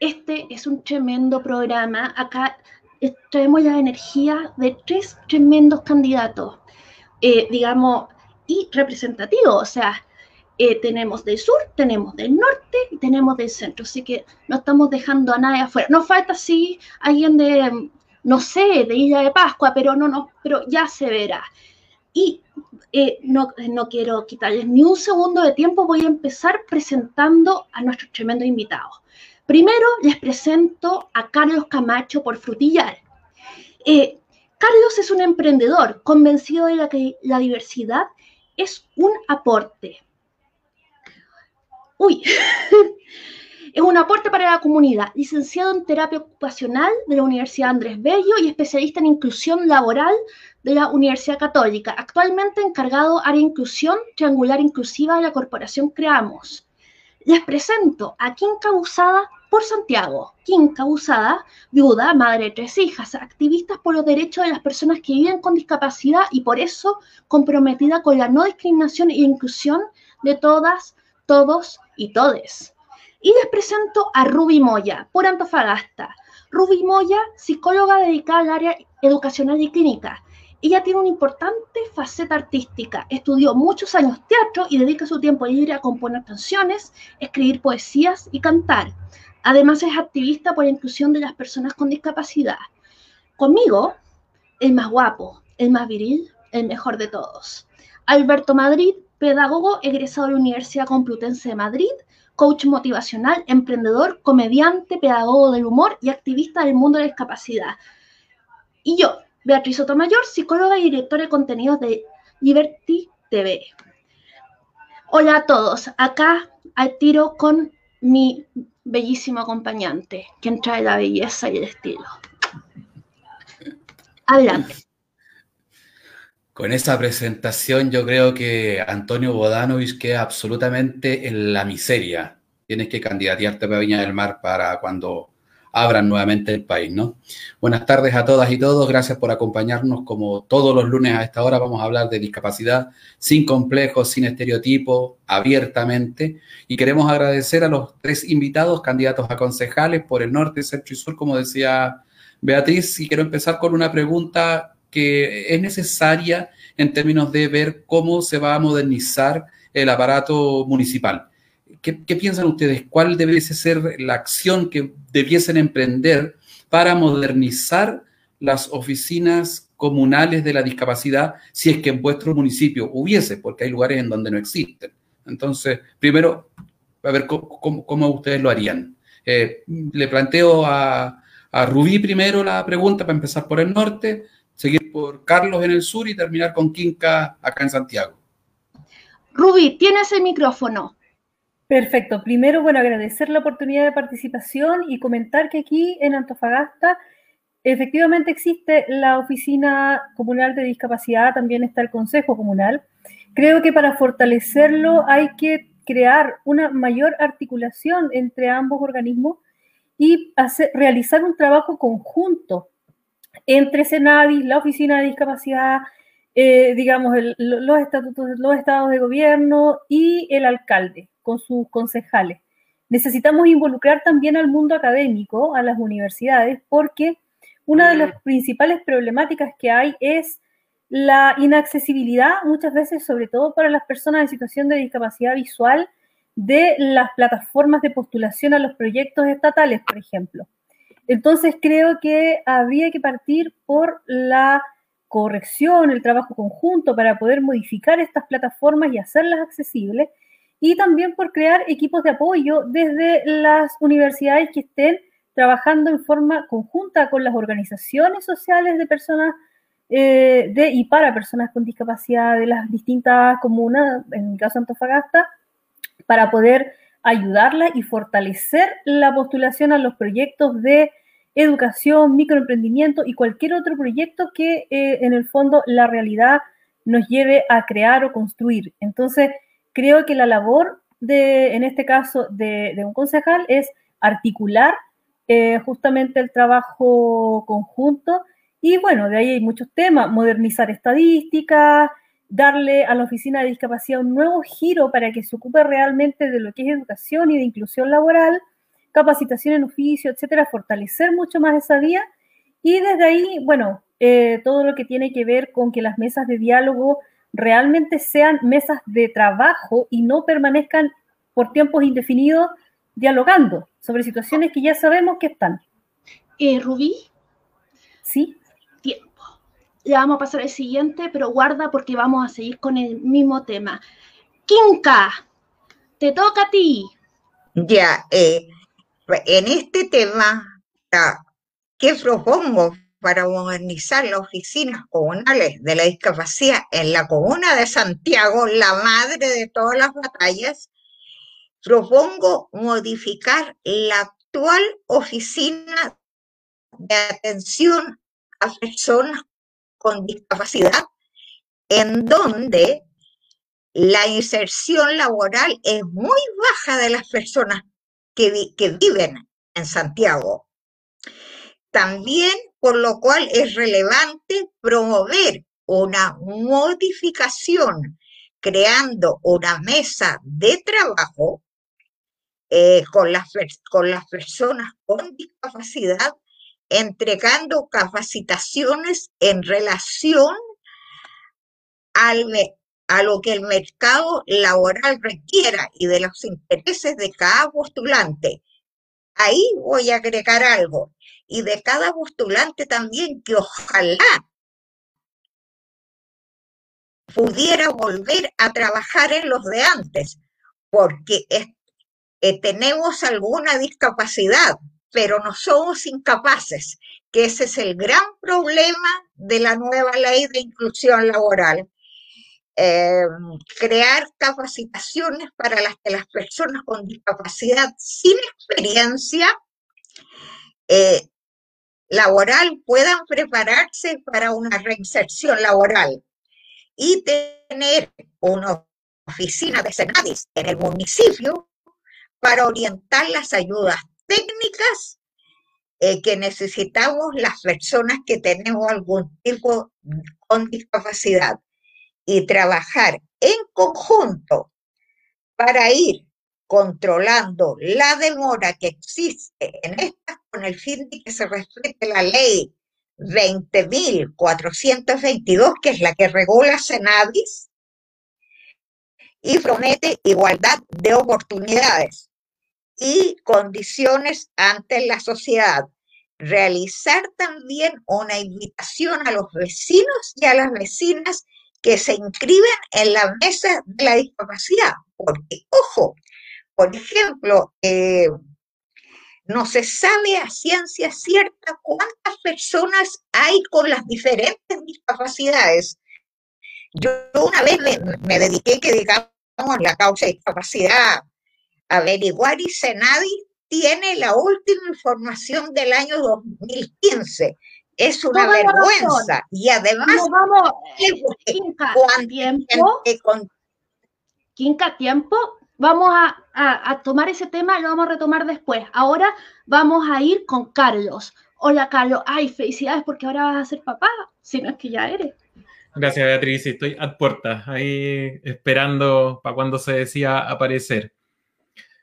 Este es un tremendo programa. Acá traemos la energía de tres tremendos candidatos, eh, digamos, y representativos. O sea, eh, tenemos del sur, tenemos del norte y tenemos del centro. Así que no estamos dejando a nadie afuera. Nos falta, sí, alguien de, no sé, de Isla de Pascua, pero no, no, pero ya se verá. Y eh, no, no quiero quitarles ni un segundo de tiempo, voy a empezar presentando a nuestros tremendos invitados. Primero les presento a Carlos Camacho por Frutillar. Eh, Carlos es un emprendedor convencido de que la diversidad es un aporte. Uy, es un aporte para la comunidad. Licenciado en terapia ocupacional de la Universidad Andrés Bello y especialista en inclusión laboral de la Universidad Católica. Actualmente encargado área inclusión triangular inclusiva de la corporación Creamos. Les presento a Quinca Usada por Santiago. Quinca Usada, viuda, madre de tres hijas, activistas por los derechos de las personas que viven con discapacidad y por eso comprometida con la no discriminación e inclusión de todas, todos y todes. Y les presento a Ruby Moya, por Antofagasta. Ruby Moya, psicóloga dedicada al área educacional y clínica. Ella tiene una importante faceta artística. Estudió muchos años teatro y dedica su tiempo libre a componer canciones, escribir poesías y cantar. Además es activista por la inclusión de las personas con discapacidad. Conmigo, el más guapo, el más viril, el mejor de todos. Alberto Madrid, pedagogo egresado de la Universidad Complutense de Madrid, coach motivacional, emprendedor, comediante, pedagogo del humor y activista del mundo de la discapacidad. Y yo, Beatriz Sotomayor, psicóloga y directora de contenidos de Liberty TV. Hola a todos, acá al tiro con mi bellísimo acompañante, quien trae la belleza y el estilo. Adelante. Con esta presentación yo creo que Antonio Bodanovich queda absolutamente en la miseria. Tienes que candidatearte para Viña del Mar para cuando abran nuevamente el país, ¿no? Buenas tardes a todas y todos, gracias por acompañarnos como todos los lunes a esta hora vamos a hablar de discapacidad sin complejos, sin estereotipos, abiertamente y queremos agradecer a los tres invitados, candidatos a concejales por el norte, centro y sur, como decía Beatriz, y quiero empezar con una pregunta que es necesaria en términos de ver cómo se va a modernizar el aparato municipal. ¿Qué, piensan ustedes? ¿Cuál debiese ser la acción que debiesen emprender para modernizar las oficinas comunales de la discapacidad si es que en vuestro municipio hubiese, porque hay lugares en donde no existen? Entonces, primero, a ver cómo, ustedes lo harían. Eh, le planteo a, a Rubí primero la pregunta para empezar por el norte, seguir por Carlos en el sur y terminar con Quinca acá en Santiago. Rubí, tienes el micrófono. Perfecto. Primero, bueno, agradecer la oportunidad de participación y comentar que aquí en Antofagasta efectivamente existe la Oficina Comunal de Discapacidad, también está el Consejo Comunal. Creo que para fortalecerlo hay que crear una mayor articulación entre ambos organismos y realizar un trabajo conjunto entre Senadis, la Oficina de Discapacidad, eh, digamos, los estatutos, los estados de gobierno y el alcalde con sus concejales. Necesitamos involucrar también al mundo académico, a las universidades, porque una de las principales problemáticas que hay es la inaccesibilidad, muchas veces, sobre todo para las personas en situación de discapacidad visual, de las plataformas de postulación a los proyectos estatales, por ejemplo. Entonces creo que habría que partir por la corrección, el trabajo conjunto para poder modificar estas plataformas y hacerlas accesibles y también por crear equipos de apoyo desde las universidades que estén trabajando en forma conjunta con las organizaciones sociales de personas eh, de y para personas con discapacidad de las distintas comunas, en mi caso Antofagasta, para poder ayudarla y fortalecer la postulación a los proyectos de educación, microemprendimiento y cualquier otro proyecto que eh, en el fondo la realidad nos lleve a crear o construir. Entonces, creo que la labor de, en este caso, de, un concejal es articular eh, justamente el trabajo conjunto y bueno, de ahí hay muchos temas, modernizar estadísticas, darle a la Oficina de Discapacidad un nuevo giro para que se ocupe realmente de lo que es educación y de inclusión laboral, capacitación en oficio, etcétera, fortalecer mucho más esa vía. Y desde ahí, bueno, eh, todo lo que tiene que ver con que las mesas de diálogo realmente sean mesas de trabajo y no permanezcan por tiempos indefinidos dialogando sobre situaciones que ya sabemos que están. Eh, Rubí. Sí. Tiempo. Ya vamos a pasar al siguiente, pero guarda porque vamos a seguir con el mismo tema. Kinka, te toca a ti. Ya, eh, en este tema, ¿qué propongo para modernizar las oficinas comunales de la discapacidad en la comuna de Santiago, la madre de todas las batallas? Propongo modificar la actual oficina de atención a personas con discapacidad, en donde la inserción laboral es muy baja de las personas que, viven en Santiago. También, por lo cual es relevante promover una modificación creando una mesa de trabajo eh, con, las, con las personas con discapacidad, entregando capacitaciones en relación al, a lo que el mercado laboral requiera y de los intereses de cada postulante. Ahí voy a agregar algo. Y de cada postulante también que ojalá pudiera volver a trabajar en los de antes, porque eh, tenemos alguna discapacidad, pero no somos incapaces, que ese es el gran problema de la nueva ley de inclusión laboral eh, crear capacitaciones para las que las personas con discapacidad sin experiencia eh, laboral puedan prepararse para una reinserción laboral y tener una oficina de Senadis en el municipio para orientar las ayudas técnicas eh, que necesitamos las personas que tenemos algún tipo con discapacidad y trabajar en conjunto para ir controlando la demora que existe en estas con el fin de que se respete la ley 20.422, que es la que regula Senadis, y promete igualdad de oportunidades y condiciones ante la sociedad. Realizar también una invitación a los vecinos y a las vecinas que se inscriben en la mesa de la discapacidad. Porque, ojo, por ejemplo, eh, no se sabe a ciencia cierta cuántas personas hay con las diferentes discapacidades. Yo una vez me, dediqué, que digamos, la causa de discapacidad, averiguar y Senadi tiene la última información del año 2015 es una vergüenza. Y además, vamos, Quinca, tiempo, Quinca, tiempo, vamos a, tomar ese tema y lo vamos a retomar después. Ahora vamos a ir con Carlos. Hola, Carlos. Ay, felicidades porque ahora vas a ser papá, si no es que ya eres. Gracias, Beatriz. Estoy a puerta, ahí esperando para cuando se decía aparecer.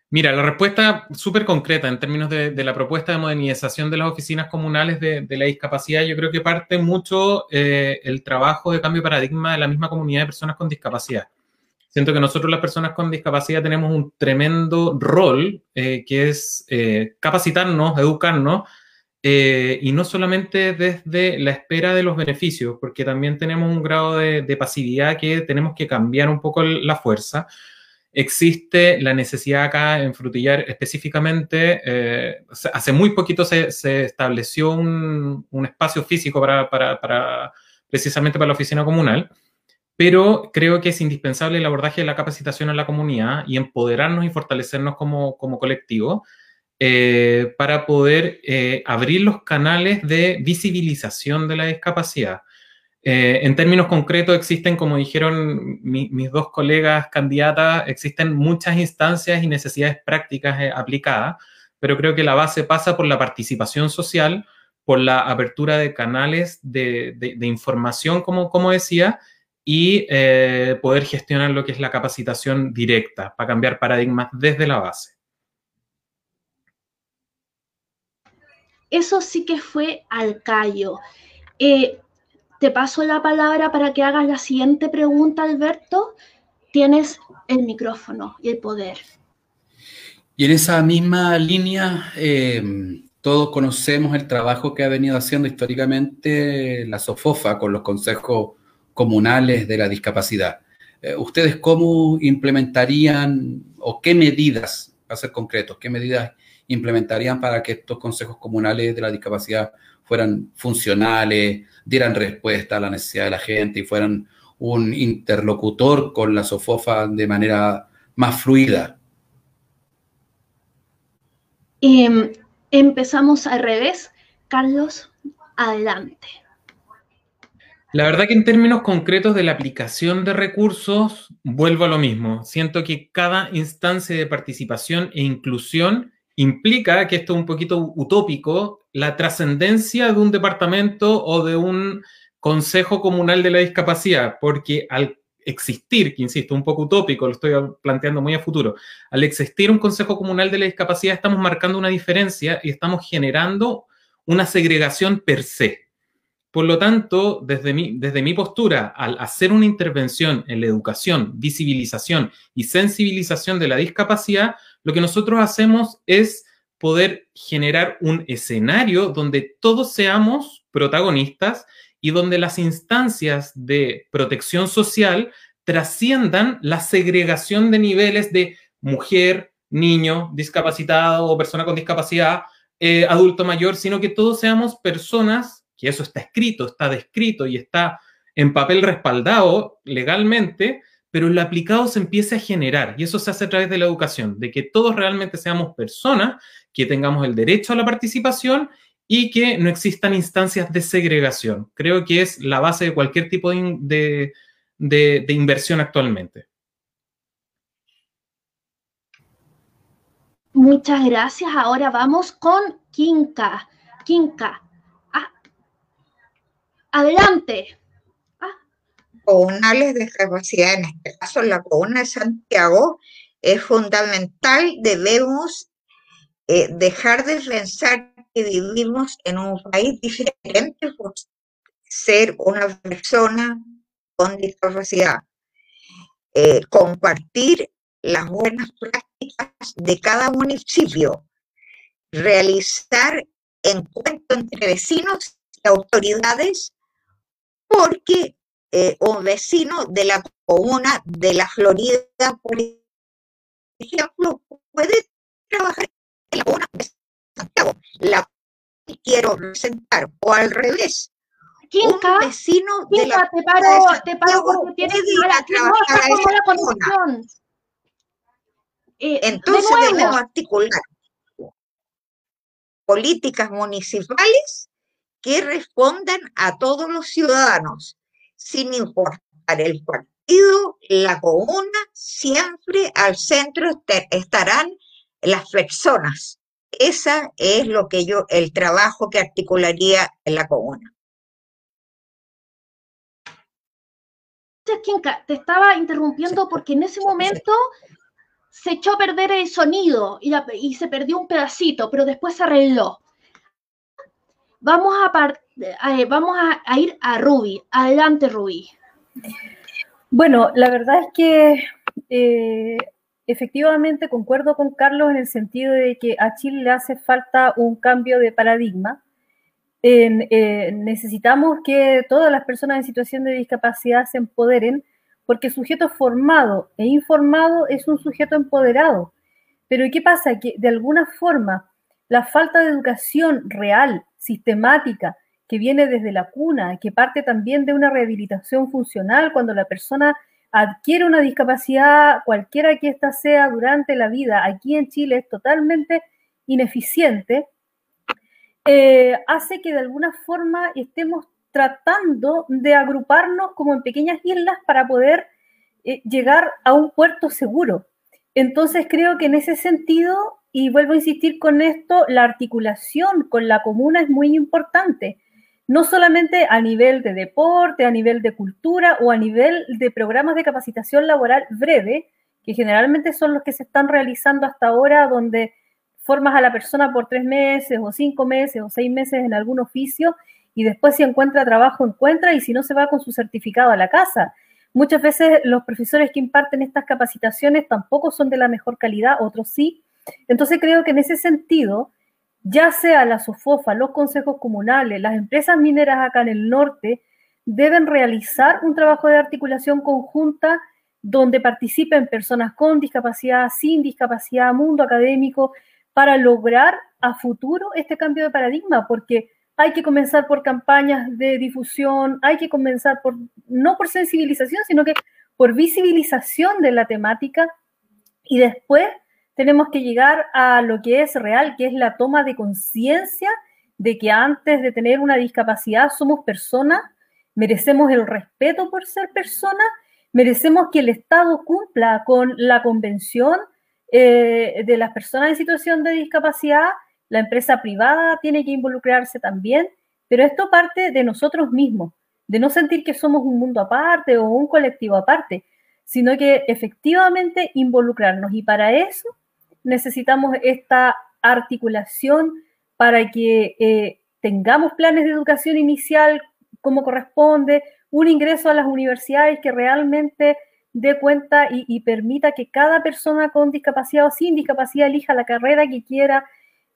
Mira, la respuesta súper concreta en términos de, la propuesta de modernización de las oficinas comunales de, la discapacidad, yo creo que parte mucho eh, el trabajo de cambio de paradigma de la misma comunidad de personas con discapacidad. Siento que nosotros las personas con discapacidad tenemos un tremendo rol eh, que es eh, capacitarnos, educarnos, y no solamente desde la espera de los beneficios, porque también tenemos un grado de, de pasividad que tenemos que cambiar un poco la fuerza existe la necesidad acá en Frutillar específicamente, eh, hace muy poquito se, estableció un, espacio físico para, precisamente para la oficina comunal, pero creo que es indispensable el abordaje de la capacitación a la comunidad y empoderarnos y fortalecernos como, colectivo eh, para poder eh, abrir los canales de visibilización de la discapacidad. Eh, en términos concretos, existen, como dijeron mis dos colegas candidatas, existen muchas instancias y necesidades prácticas eh, aplicadas, pero creo que la base pasa por la participación social, por la apertura de canales de, información, como, como decía, y eh, poder gestionar lo que es la capacitación directa para cambiar paradigmas desde la base. Eso sí que fue al callo. Te paso la palabra para que hagas la siguiente pregunta, Alberto. Tienes el micrófono y el poder. Y en esa misma línea, eh, todos conocemos el trabajo que ha venido haciendo históricamente la SOFOFA con los consejos comunales de la discapacidad. Eh, ¿Ustedes cómo implementarían o qué medidas, para ser concretos, qué medidas implementarían para que estos consejos comunales de la discapacidad fueran funcionales, dieran respuesta a la necesidad de la gente y fueran un interlocutor con la SOFOFA de manera más fluida? Em, empezamos al revés. Carlos, adelante. La verdad que en términos concretos de la aplicación de recursos, vuelvo a lo mismo. Siento que cada instancia de participación e inclusión implica, que esto es un poquito utópico, la trascendencia de un departamento o de un consejo comunal de la discapacidad, porque al existir, que insisto, un poco utópico, lo estoy planteando muy a futuro, al existir un consejo comunal de la discapacidad estamos marcando una diferencia y estamos generando una segregación per se. Por lo tanto, desde mi, desde mi postura, al hacer una intervención en la educación, visibilización y sensibilización de la discapacidad, lo que nosotros hacemos es poder generar un escenario donde todos seamos protagonistas y donde las instancias de protección social trasciendan la segregación de niveles de mujer, niño, discapacitado o persona con discapacidad, eh, adulto mayor, sino que todos seamos personas que eso está escrito, está descrito y está en papel respaldado legalmente, pero el aplicado se empiece a generar y eso se hace a través de la educación, de que todos realmente seamos personas, que tengamos el derecho a la participación y que no existan instancias de segregación. Creo que es la base de cualquier tipo de, de, inversión actualmente. Muchas gracias. Ahora vamos con Kinka. Kinka, Adelante. Ah. Comunales de discapacidad, en este caso la comuna de Santiago, es fundamental. Debemos eh, dejar de pensar que vivimos en un país diferente por ser una persona con discapacidad. Eh, compartir las buenas prácticas de cada municipio, realizar encuentros entre vecinos y autoridades porque eh, un vecino de la comuna de la Florida, por ejemplo, puede trabajar en la comuna de Santiago, la quiero presentar, o al revés. un vecino de la te paro, te paro porque tienes que trabajar a la condición. Eh, Entonces debemos articular políticas municipales que respondan a todos los ciudadanos, sin importar el partido, la comuna, siempre al centro estarán las personas. Esa es lo que yo, el trabajo que articularía en la comuna. te estaba interrumpiendo porque en ese momento se echó a perder el sonido y, y se perdió un pedacito, pero después se arregló. Vamos a, vamos a, ir a Ruby. Adelante, Ruby. Bueno, la verdad es que eh, efectivamente concuerdo con Carlos en el sentido de que a Chile le hace falta un cambio de paradigma. Eh, necesitamos que todas las personas en situación de discapacidad se empoderen porque sujeto formado e informado es un sujeto empoderado. Pero ¿qué pasa? Que de alguna forma la falta de educación real sistemática que viene desde la cuna, que parte también de una rehabilitación funcional cuando la persona adquiere una discapacidad, cualquiera que ésta sea durante la vida, aquí en Chile es totalmente ineficiente, eh, hace que de alguna forma estemos tratando de agruparnos como en pequeñas islas para poder eh, llegar a un puerto seguro. Entonces creo que en ese sentido y vuelvo a insistir con esto, la articulación con la comuna es muy importante, no solamente a nivel de deporte, a nivel de cultura o a nivel de programas de capacitación laboral breve, que generalmente son los que se están realizando hasta ahora, donde formas a la persona por tres meses o cinco meses o seis meses en algún oficio y después si encuentra trabajo encuentra y si no se va con su certificado a la casa. Muchas veces los profesores que imparten estas capacitaciones tampoco son de la mejor calidad, otros sí. Entonces creo que en ese sentido, ya sea la SOFOFA, los consejos comunales, las empresas mineras acá en el norte, deben realizar un trabajo de articulación conjunta donde participen personas con discapacidad, sin discapacidad, mundo académico, para lograr a futuro este cambio de paradigma, porque hay que comenzar por campañas de difusión, hay que comenzar por, no por sensibilización, sino que por visibilización de la temática y después tenemos que llegar a lo que es real, que es la toma de conciencia de que antes de tener una discapacidad somos personas, merecemos el respeto por ser personas, merecemos que el Estado cumpla con la convención eh, de las personas en situación de discapacidad la empresa privada tiene que involucrarse también, pero esto parte de nosotros mismos, de no sentir que somos un mundo aparte o un colectivo aparte, sino que efectivamente involucrarnos. Y para eso necesitamos esta articulación para que eh, tengamos planes de educación inicial como corresponde, un ingreso a las universidades que realmente dé cuenta y, permita que cada persona con discapacidad o sin discapacidad elija la carrera que quiera,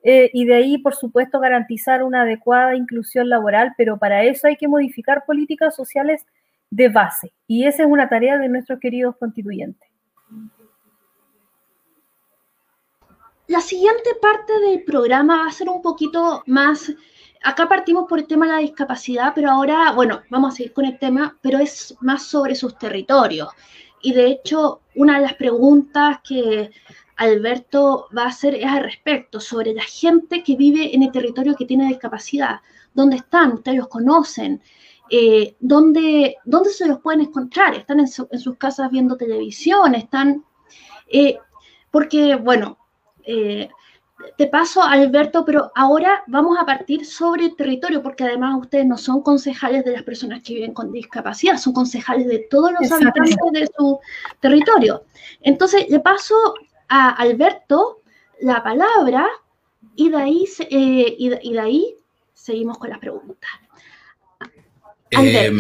eh, y de ahí, por supuesto, garantizar una adecuada inclusión laboral, pero para eso hay que modificar políticas sociales de base. Y esa es una tarea de nuestros queridos constituyentes. La siguiente parte del programa va a ser un poquito más, acá partimos por el tema de la discapacidad, pero ahora, bueno, vamos a seguir con el tema, pero es más sobre sus territorios. Y de hecho, una de las preguntas que Alberto va a hacer es al respecto, sobre la gente que vive en el territorio que tiene discapacidad. ¿Dónde están? ¿Ustedes los conocen? Eh, ¿dónde, ¿dónde, se los pueden encontrar? ¿Están en, sus casas viendo televisión? ¿Están...? Eh, porque, bueno, eh, te paso, Alberto, pero ahora vamos a partir sobre el territorio, porque además ustedes no son concejales de las personas que viven con discapacidad, son concejales de todos los habitantes de su territorio. Entonces, le paso a Alberto la palabra y de ahí, eh, y, de, ahí seguimos con las preguntas. Eh,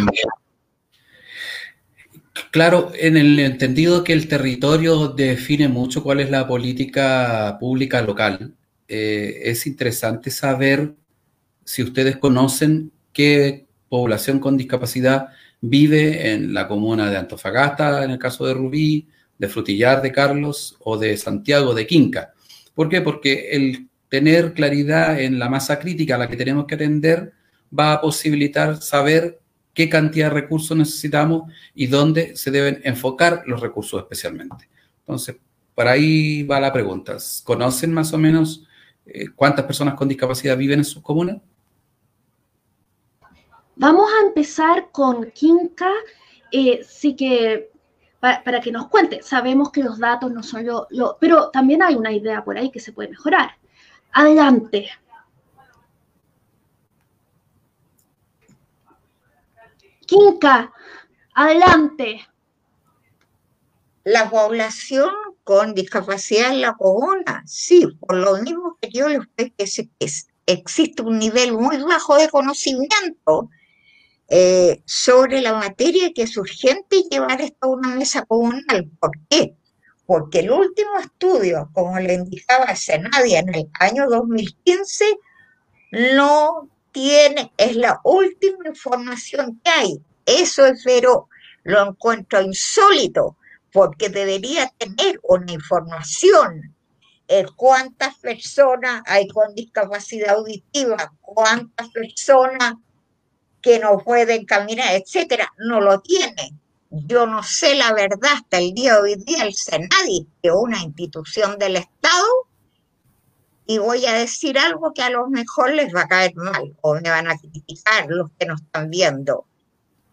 claro, en el entendido que el territorio define mucho cuál es la política pública local, eh, es interesante saber si ustedes conocen qué población con discapacidad vive en la comuna de Antofagasta, en el caso de Rubí, de Frutillar de Carlos o de Santiago de Quinca. ¿Por qué? Porque el tener claridad en la masa crítica a la que tenemos que atender va a posibilitar saber qué cantidad de recursos necesitamos y dónde se deben enfocar los recursos especialmente. Entonces, por ahí va la pregunta. ¿Conocen más o menos eh, cuántas personas con discapacidad viven en sus comunas? Vamos a empezar con Quinca. Eh, sí que para, que nos cuente. Sabemos que los datos no son lo, lo, Pero también hay una idea por ahí que se puede mejorar. Adelante. Quinca, adelante. La población con discapacidad en la comuna, sí, por lo mismo que yo les que existe un nivel muy bajo de conocimiento eh, sobre la materia que es urgente llevar esto a una mesa comunal. ¿Por qué? Porque el último estudio, como le indicaba Senadia en el año 2015, no tiene, es la última información que hay. Eso es pero lo encuentro insólito, porque debería tener una información eh, cuántas personas hay con discapacidad auditiva, cuántas personas que no pueden caminar, etcétera, no lo tiene. Yo no sé la verdad hasta el día de hoy día el Senadi, que una institución del Estado, y voy a decir algo que a lo mejor les va a caer mal o me van a criticar los que nos están viendo.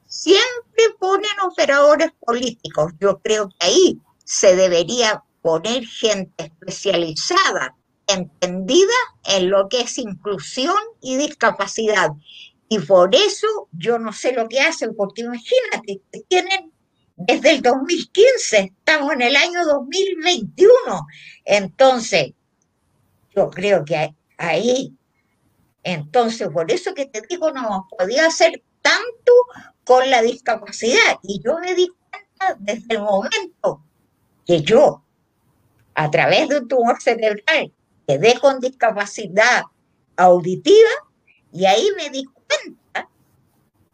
Siempre ponen operadores políticos. Yo creo que ahí se debería poner gente especializada, entendida en lo que es inclusión y discapacidad. Y por eso yo no sé lo que hacen, porque imagínate, tienen desde el 2015, estamos en el año 2021. Entonces, yo creo que ahí, entonces, por eso que te digo, no podía hacer tanto con la discapacidad. Y yo me di cuenta desde el momento que yo, a través de un tumor cerebral, quedé con discapacidad auditiva, y ahí me di cuenta,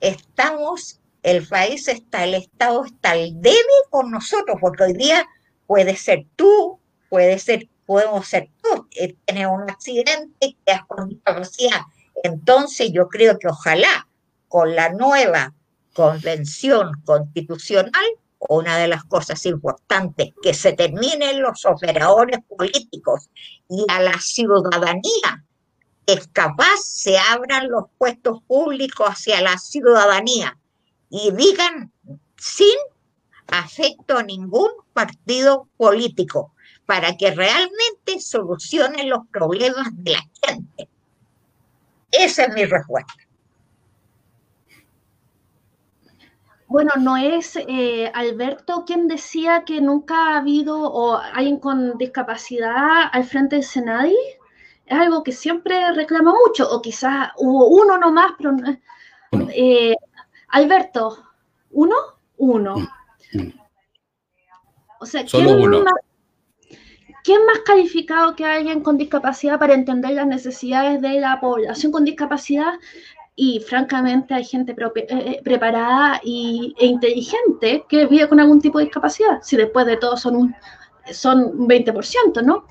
estamos, el país está, el Estado está al debe con nosotros, porque hoy día puede ser tú, puede ser, podemos ser tú, tener un accidente, quedas con discapacidad. Entonces yo creo que ojalá con la nueva convención constitucional, una de las cosas importantes, que se terminen los operadores políticos y a la ciudadanía es capaz, se abran los puestos públicos hacia la ciudadanía y digan sin afecto a ningún partido político para que realmente solucionen los problemas de la gente. Esa es mi respuesta. Bueno, no es eh, Alberto quien decía que nunca ha habido o alguien con discapacidad al frente del Senadi. Es algo que siempre reclama mucho, o quizás hubo uno nomás, pero eh, Alberto, ¿uno? Uno. Mm, mm. O sea, ¿quién Más, ¿quién más calificado que alguien con discapacidad para entender las necesidades de la población con discapacidad? Y francamente hay gente eh, eh, preparada y, e inteligente que vive con algún tipo de discapacidad, si después de todo son un, son 20%, ¿no?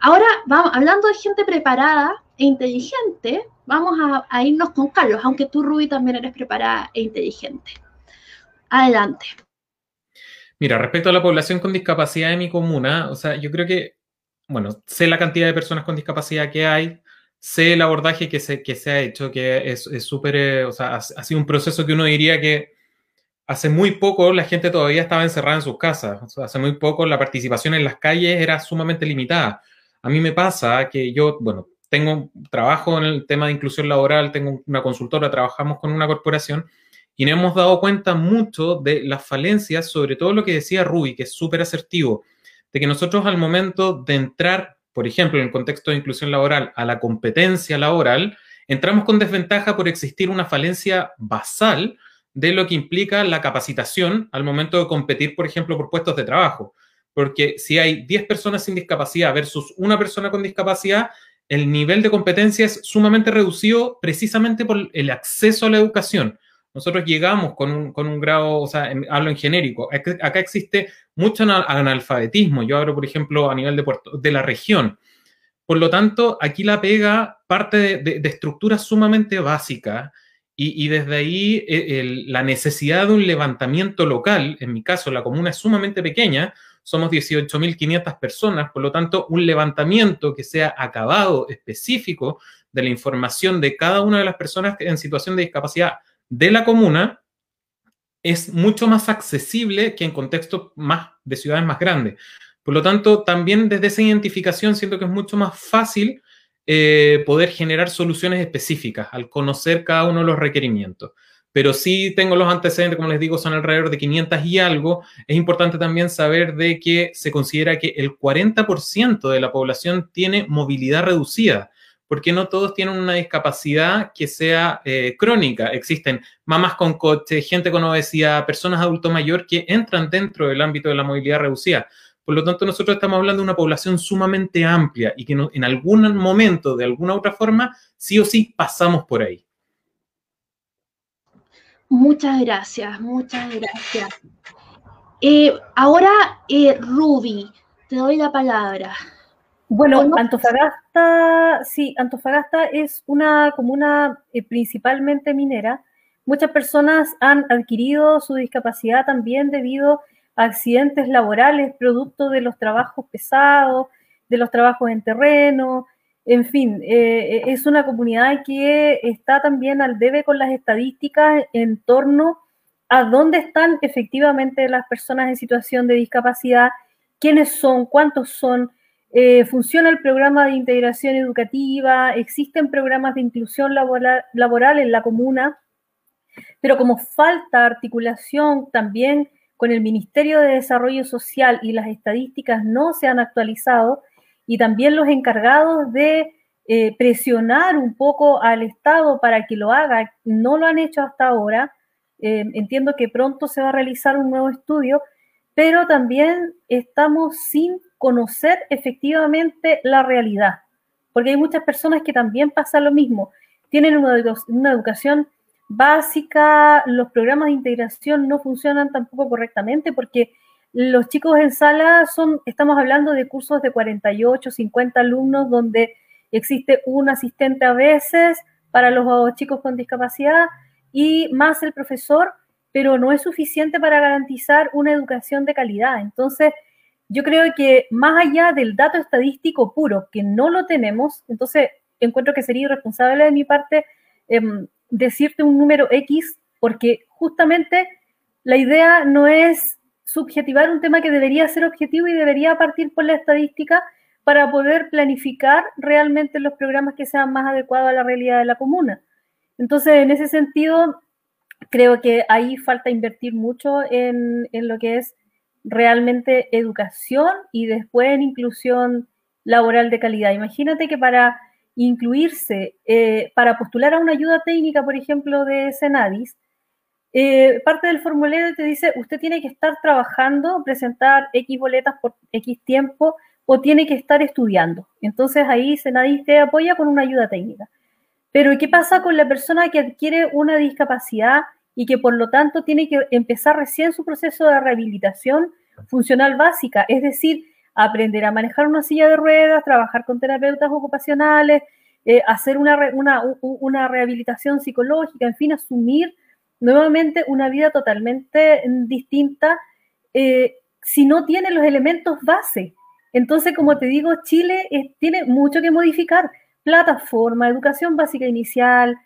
Ahora, hablando de gente preparada e inteligente, vamos a, a irnos con Carlos, aunque tú, Ruby, también eres preparada e inteligente. Adelante. Mira, respecto a la población con discapacidad de mi comuna, o sea, yo creo que, bueno, sé la cantidad de personas con discapacidad que hay, sé el abordaje que se, que se ha hecho, que es súper, eh, o sea, ha, sido un proceso que uno diría que hace muy poco la gente todavía estaba encerrada en sus casas, o sea, hace muy poco la participación en las calles era sumamente limitada. A mí me pasa que yo, bueno, tengo trabajo en el tema de inclusión laboral, tengo una consultora, trabajamos con una corporación y nos hemos dado cuenta mucho de las falencias, sobre todo lo que decía Ruby, que es súper asertivo, de que nosotros al momento de entrar, por ejemplo, en el contexto de inclusión laboral, a la competencia laboral, entramos con desventaja por existir una falencia basal de lo que implica la capacitación al momento de competir, por ejemplo, por puestos de trabajo. Porque si hay 10 personas sin discapacidad versus una persona con discapacidad, el nivel de competencia es sumamente reducido precisamente por el acceso a la educación nosotros llegamos con un, con un grado, o sea, hablo en genérico, acá existe mucho analfabetismo, yo hablo, por ejemplo, a nivel de, puerto, de la región. Por lo tanto, aquí la pega parte de, de, estructuras sumamente básicas y, y desde ahí eh, la necesidad de un levantamiento local, en mi caso la comuna es sumamente pequeña, somos 18.500 personas, por lo tanto, un levantamiento que sea acabado, específico, de la información de cada una de las personas en situación de discapacidad de la comuna es mucho más accesible que en contextos más de ciudades más grandes. Por lo tanto, también desde esa identificación siento que es mucho más fácil eh, poder generar soluciones específicas al conocer cada uno de los requerimientos. Pero sí tengo los antecedentes, como les digo, son alrededor de 500 y algo. Es importante también saber de que se considera que el 40% de la población tiene movilidad reducida porque no todos tienen una discapacidad que sea eh, crónica. Existen mamás con coche, gente con obesidad, personas adulto mayor que entran dentro del ámbito de la movilidad reducida. Por lo tanto, nosotros estamos hablando de una población sumamente amplia y que en algún momento, de alguna otra forma, sí o sí pasamos por ahí. Muchas gracias, muchas gracias. Eh, ahora, eh, Ruby, te doy la palabra. Bueno, Antofagasta, sí, Antofagasta es una comuna eh, principalmente minera. Muchas personas han adquirido su discapacidad también debido a accidentes laborales, producto de los trabajos pesados, de los trabajos en terreno, en fin, eh, eh, es una comunidad que está también al debe con las estadísticas en torno a dónde están efectivamente las personas en situación de discapacidad, quiénes son, cuántos son, eh, funciona el programa de integración educativa, existen programas de inclusión laboral, en la comuna, pero como falta articulación también con el Ministerio de Desarrollo Social y las estadísticas no se han actualizado, y también los encargados de eh, presionar un poco al Estado para que lo haga, no lo han hecho hasta ahora. Eh, entiendo que pronto se va a realizar un nuevo estudio, pero también estamos sin conocer efectivamente la realidad, porque hay muchas personas que también pasa lo mismo, tienen una, educación básica, los programas de integración no funcionan tampoco correctamente porque los chicos en sala son, estamos hablando de cursos de 48, 50 alumnos donde existe un asistente a veces para los chicos con discapacidad y más el profesor, pero no es suficiente para garantizar una educación de calidad. Entonces, yo creo que más allá del dato estadístico puro, que no lo tenemos, entonces encuentro que sería irresponsable de mi parte em, decirte un número X, porque justamente la idea no es subjetivar un tema que debería ser objetivo y debería partir por la estadística para poder planificar realmente los programas que sean más adecuados a la realidad de la comuna. Entonces, en ese sentido, creo que ahí falta invertir mucho en, lo que es realmente educación y después en inclusión laboral de calidad. Imagínate que para incluirse, eh, para postular a una ayuda técnica, por ejemplo, de Senadis, eh, parte del formulario te dice, usted tiene que estar trabajando, presentar X boletas por X tiempo o tiene que estar estudiando. Entonces ahí Senadis te apoya con una ayuda técnica. Pero ¿qué pasa con la persona que adquiere una discapacidad y que por lo tanto tiene que empezar recién su proceso de rehabilitación funcional básica? Es decir, aprender a manejar una silla de ruedas, trabajar con terapeutas ocupacionales, eh, hacer una, una rehabilitación psicológica, en fin, asumir nuevamente una vida totalmente distinta eh, si no tiene los elementos base. Entonces, como te digo, Chile tiene mucho que modificar. Plataforma, educación básica inicial,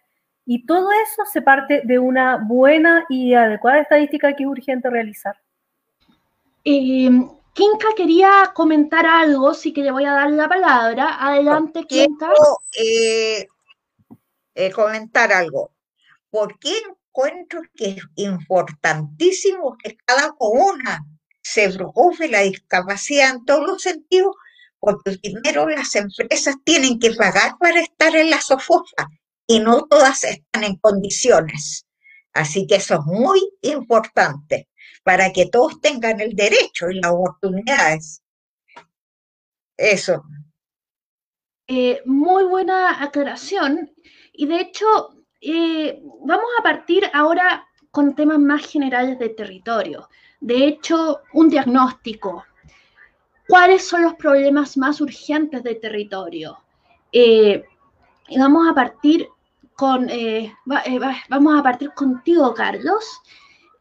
y todo eso se parte de una buena y adecuada estadística que es urgente realizar. Eh, Kinka quería comentar algo, sí que le voy a dar la palabra. Adelante, Kinka. Eh, eh, comentar algo. ¿Por qué encuentro que es importantísimo que cada comuna se preocupe la discapacidad en todos los sentidos, porque primero las empresas tienen que pagar para estar en la SOFOFA y no todas están en condiciones. Así que eso es muy importante para que todos tengan el derecho y las oportunidades. Eso. Eh, muy buena aclaración. Y de hecho, eh, vamos a partir ahora con temas más generales de territorio. De hecho, un diagnóstico. ¿Cuáles son los problemas más urgentes del territorio? Eh, y vamos a partir con, eh, vamos a partir contigo, Carlos,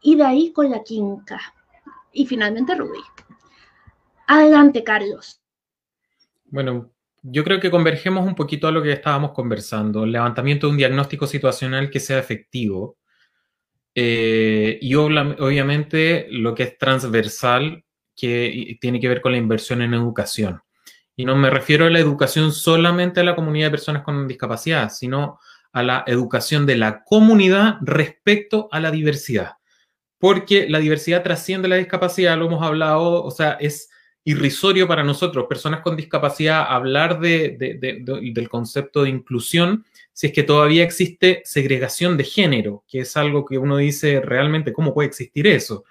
y de ahí con la Quinca. Y finalmente Rubí. Adelante, Carlos. Bueno, yo creo que convergemos un poquito a lo que estábamos conversando, el levantamiento de un diagnóstico situacional que sea efectivo eh, y obviamente lo que es transversal, que tiene que ver con la inversión en educación. Y no me refiero a la educación solamente a la comunidad de personas con discapacidad, sino a la educación de la comunidad respecto a la diversidad. Porque la diversidad trasciende la discapacidad, lo hemos hablado, o sea, es irrisorio para nosotros, personas con discapacidad, hablar del concepto de inclusión si es que todavía existe segregación de género, que es algo que uno dice realmente, ¿cómo puede existir eso?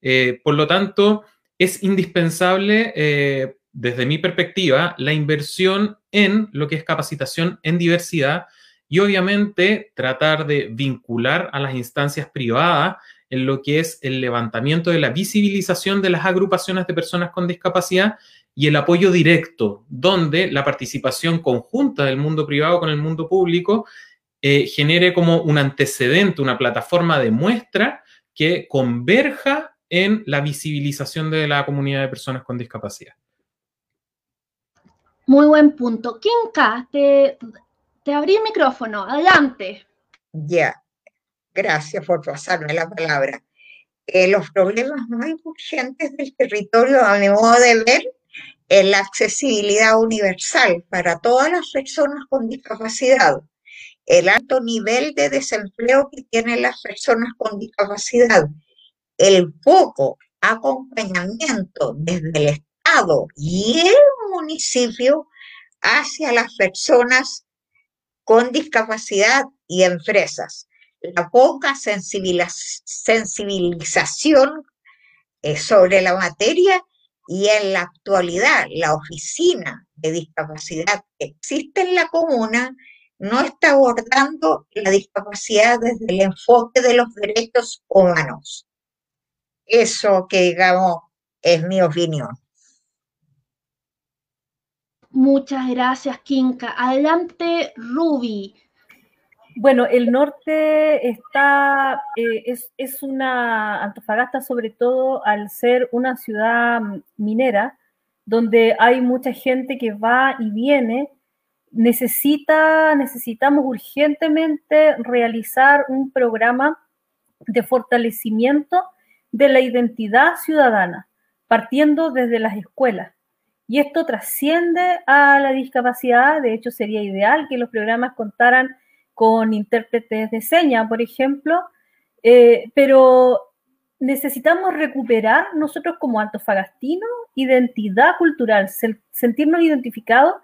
Eh, por lo tanto, es indispensable, eh, desde mi perspectiva, la inversión en lo que es capacitación en diversidad y obviamente tratar de vincular a las instancias privadas en lo que es el levantamiento de la visibilización de las agrupaciones de personas con discapacidad y el apoyo directo, donde la participación conjunta del mundo privado con el mundo público eh, genere como un antecedente, una plataforma de muestra que converja en la visibilización de la comunidad de personas con discapacidad. Muy buen punto. Kinka, te, te abrí el micrófono. Adelante. Ya, gracias por pasarme la palabra. Eh, los problemas más urgentes del territorio, a mi modo de ver, es la accesibilidad universal para todas las personas con discapacidad, el alto nivel de desempleo que tienen las personas con discapacidad, el poco acompañamiento desde el Estado Estado y el municipio hacia las personas con discapacidad y empresas. La poca sensibilización eh, sobre la materia y en la actualidad la oficina de discapacidad que existe en la comuna no está abordando la discapacidad desde el enfoque de los derechos humanos. Eso que digamos es mi opinión. Muchas gracias, Kinka. Adelante, Ruby. Bueno, el norte está, eh, es, es, una, Antofagasta sobre todo al ser una ciudad minera, donde hay mucha gente que va y viene, necesita, necesitamos urgentemente realizar un programa de fortalecimiento de la identidad ciudadana, partiendo desde las escuelas. Y esto trasciende a la discapacidad, de hecho sería ideal que los programas contaran con intérpretes de señas, por ejemplo, eh, pero necesitamos recuperar nosotros como antofagastinos identidad cultural, sentirnos identificados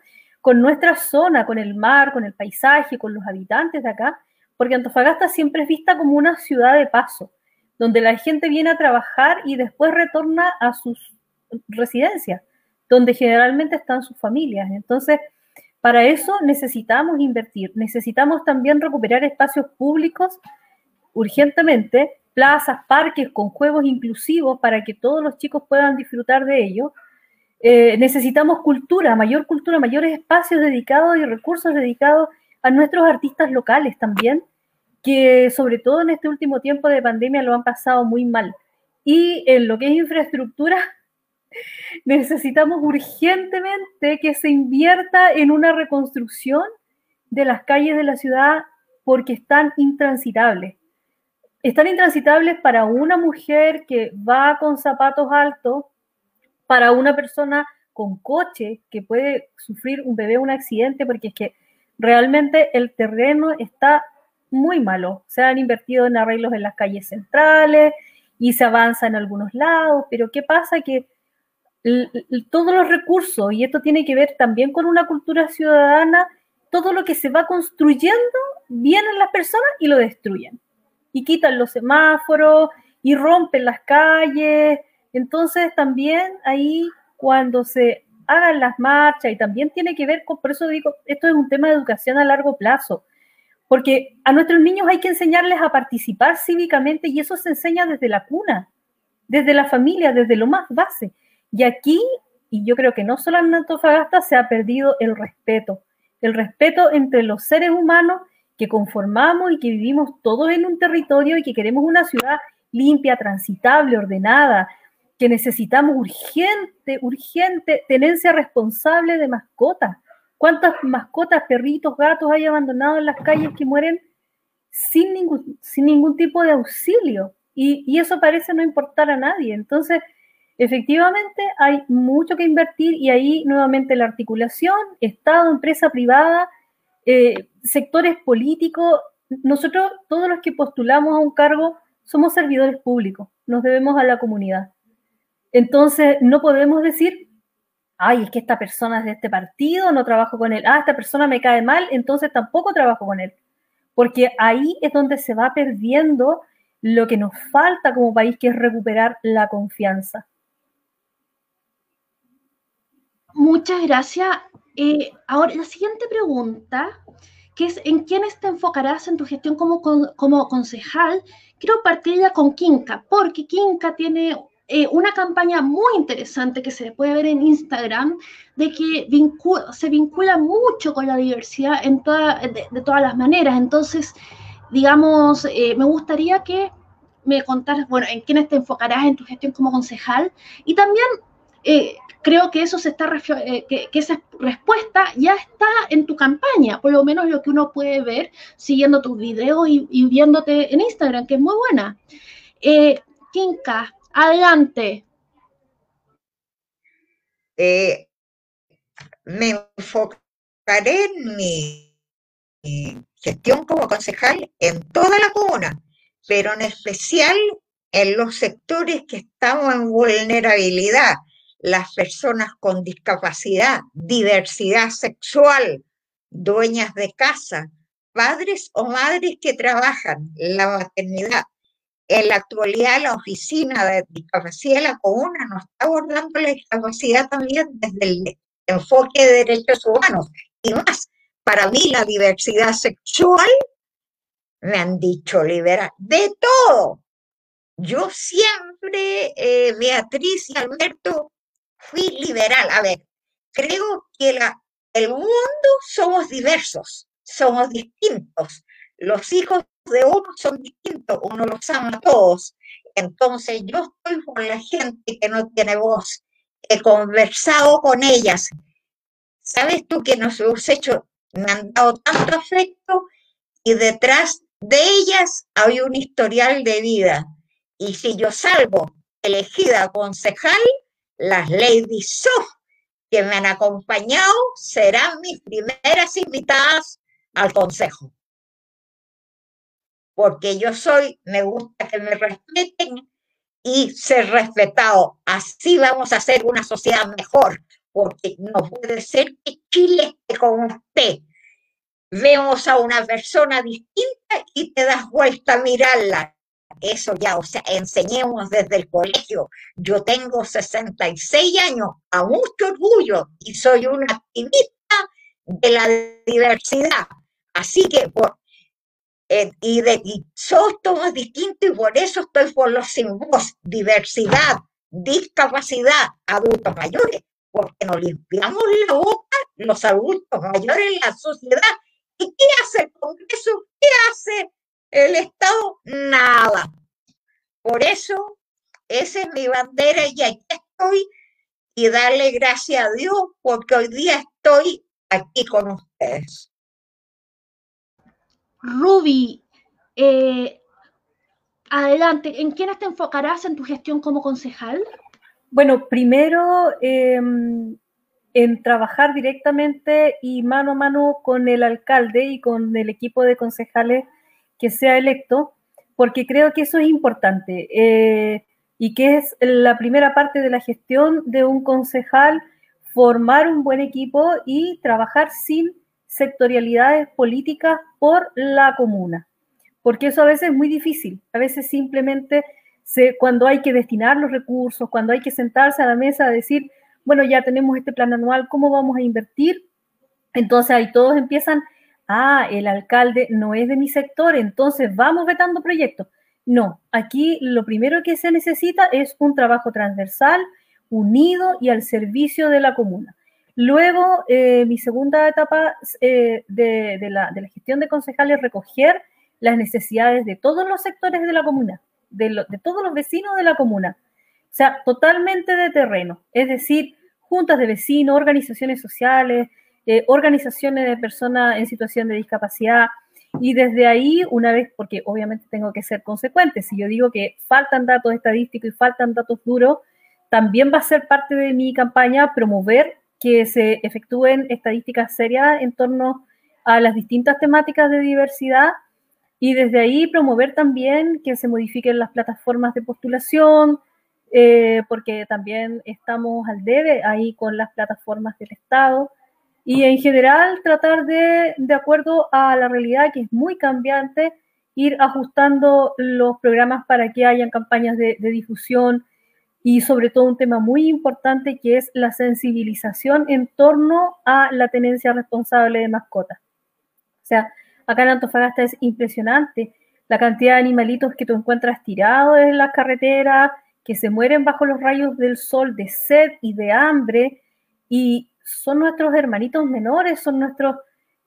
con nuestra zona, con el mar, con el paisaje, con los habitantes de acá, porque Antofagasta siempre es vista como una ciudad de paso, donde la gente viene a trabajar y después retorna a sus residencias, donde generalmente están sus familias. Entonces, para eso necesitamos invertir, necesitamos también recuperar espacios públicos urgentemente, plazas, parques con juegos inclusivos para que todos los chicos puedan disfrutar de ello. Eh, necesitamos cultura, mayor cultura, mayores espacios dedicados y recursos dedicados a nuestros artistas locales también, que sobre todo en este último tiempo de pandemia lo han pasado muy mal. Y en lo que es infraestructura, necesitamos urgentemente que se invierta en una reconstrucción de las calles de la ciudad porque están intransitables. Están intransitables para una mujer que va con zapatos altos, para una persona con coche que puede sufrir un bebé un accidente, porque es que realmente el terreno está muy malo. Se han invertido en arreglos en las calles centrales y se avanza en algunos lados, pero ¿qué pasa? Que todos los recursos, y esto tiene que ver también con una cultura ciudadana, todo lo que se va construyendo, vienen las personas y lo destruyen. Y quitan los semáforos y rompen las calles. Entonces también ahí cuando se hagan las marchas, y también tiene que ver con, por eso digo, esto es un tema de educación a largo plazo, porque a nuestros niños hay que enseñarles a participar cívicamente y eso se enseña desde la cuna, desde la familia, desde lo más base. Y aquí, y yo creo que no solo en Antofagasta, se ha perdido el respeto, el respeto entre los seres humanos que conformamos y que vivimos todos en un territorio y que queremos una ciudad limpia, transitable, ordenada, que necesitamos urgente, urgente tenencia responsable de mascotas. ¿Cuántas mascotas, perritos, gatos hay abandonados en las calles que mueren sin ningún, sin ningún tipo de auxilio? Y, y eso parece no importar a nadie. Entonces, Efectivamente, hay mucho que invertir y ahí nuevamente la articulación, Estado, empresa privada, eh, sectores políticos. Nosotros, todos los que postulamos a un cargo, somos servidores públicos, nos debemos a la comunidad. Entonces, no podemos decir, ay, es que esta persona es de este partido, no trabajo con él, ah, esta persona me cae mal, entonces tampoco trabajo con él. Porque ahí es donde se va perdiendo lo que nos falta como país, que es recuperar la confianza. Muchas gracias. Eh, ahora, la siguiente pregunta, que es ¿en quiénes te enfocarás en tu gestión como, como concejal? Quiero partir ya con Kinka, porque Kinka tiene eh, una campaña muy interesante que se puede ver en Instagram, de que se vincula mucho con la diversidad en toda, de, todas las maneras. Entonces, digamos, eh, me gustaría que me contaras, bueno, en quiénes te enfocarás en tu gestión como concejal y también creo que eso se está eh, que, esa respuesta ya está en tu campaña, por lo menos lo que uno puede ver siguiendo tus videos y, viéndote en Instagram, que es muy buena. Eh, Kinka, adelante. Eh, me enfocaré en mi gestión como concejal en toda la comuna, pero en especial en los sectores que estamos en vulnerabilidad las personas con discapacidad, diversidad sexual, dueñas de casa, padres o madres que trabajan la maternidad. En la actualidad, la Oficina de Discapacidad de la Comuna nos está abordando la discapacidad también desde el enfoque de derechos humanos. Y más, para mí la diversidad sexual, me han dicho liberal, de todo. Yo siempre, eh, Beatriz y Alberto, fui liberal. A ver, creo que el mundo somos diversos, somos distintos. Los hijos de uno son distintos, uno los ama a todos. Entonces yo estoy con la gente que no tiene voz. He conversado con ellas. ¿Sabes tú que nos hemos hecho, me han dado tanto afecto y detrás de ellas hay un historial de vida. Y si yo salgo elegida concejal, las ladies soft que me han acompañado serán mis primeras invitadas al consejo. Porque yo soy, me gusta que me respeten y ser respetado. Así vamos a hacer una sociedad mejor, porque no puede ser que Chile esté con usted. Vemos a una persona distinta y te das vuelta a mirarla eso ya, o sea, enseñemos desde el colegio. Yo tengo 66 años, a mucho orgullo, y soy una activista de la diversidad. Así que, por, eh, y, de, y todos distintos, y por eso estoy por los sin voz, diversidad, discapacidad, adultos mayores, porque nos limpiamos la boca los adultos mayores en la sociedad. ¿Y qué hace el Congreso? ¿Qué hace el Estado, nada. Por eso, esa es mi bandera y aquí estoy y darle gracias a Dios porque hoy día estoy aquí con ustedes. Ruby, eh, adelante, ¿en quiénes te enfocarás en tu gestión como concejal? Bueno, primero em, en trabajar directamente y mano a mano con el alcalde y con el equipo de concejales que sea electo, porque creo que eso es importante eh, y que es la primera parte de la gestión de un concejal, formar un buen equipo y trabajar sin sectorialidades políticas por la comuna, porque eso a veces es muy difícil, a veces simplemente se, cuando hay que destinar los recursos, cuando hay que sentarse a la mesa a decir, bueno, ya tenemos este plan anual, ¿cómo vamos a invertir? Entonces ahí todos empiezan ah, el alcalde no es de mi sector, entonces vamos vetando proyectos. No, aquí lo primero que se necesita es un trabajo transversal, unido y al servicio de la comuna. Luego, eh, mi segunda etapa eh, de, la, gestión de concejales es recoger las necesidades de todos los sectores de la comuna, de, de todos los vecinos de la comuna. O sea, totalmente de terreno, es decir, juntas de vecinos, organizaciones sociales, eh, organizaciones de personas en situación de discapacidad. Y desde ahí, una vez, porque obviamente tengo que ser consecuente, si yo digo que faltan datos estadísticos y faltan datos duros, también va a ser parte de mi campaña promover que se efectúen estadísticas serias en torno a las distintas temáticas de diversidad y desde ahí promover también que se modifiquen las plataformas de postulación, eh, porque también estamos al debe ahí con las plataformas del Estado y en general tratar de, de acuerdo a la realidad que es muy cambiante, ir ajustando los programas para que hayan campañas de, difusión y sobre todo un tema muy importante que es la sensibilización en torno a la tenencia responsable de mascotas. O sea, acá en Antofagasta es impresionante la cantidad de animalitos que tú encuentras tirados en las carreteras, que se mueren bajo los rayos del sol de sed y de hambre, y son nuestros hermanitos menores, son nuestros,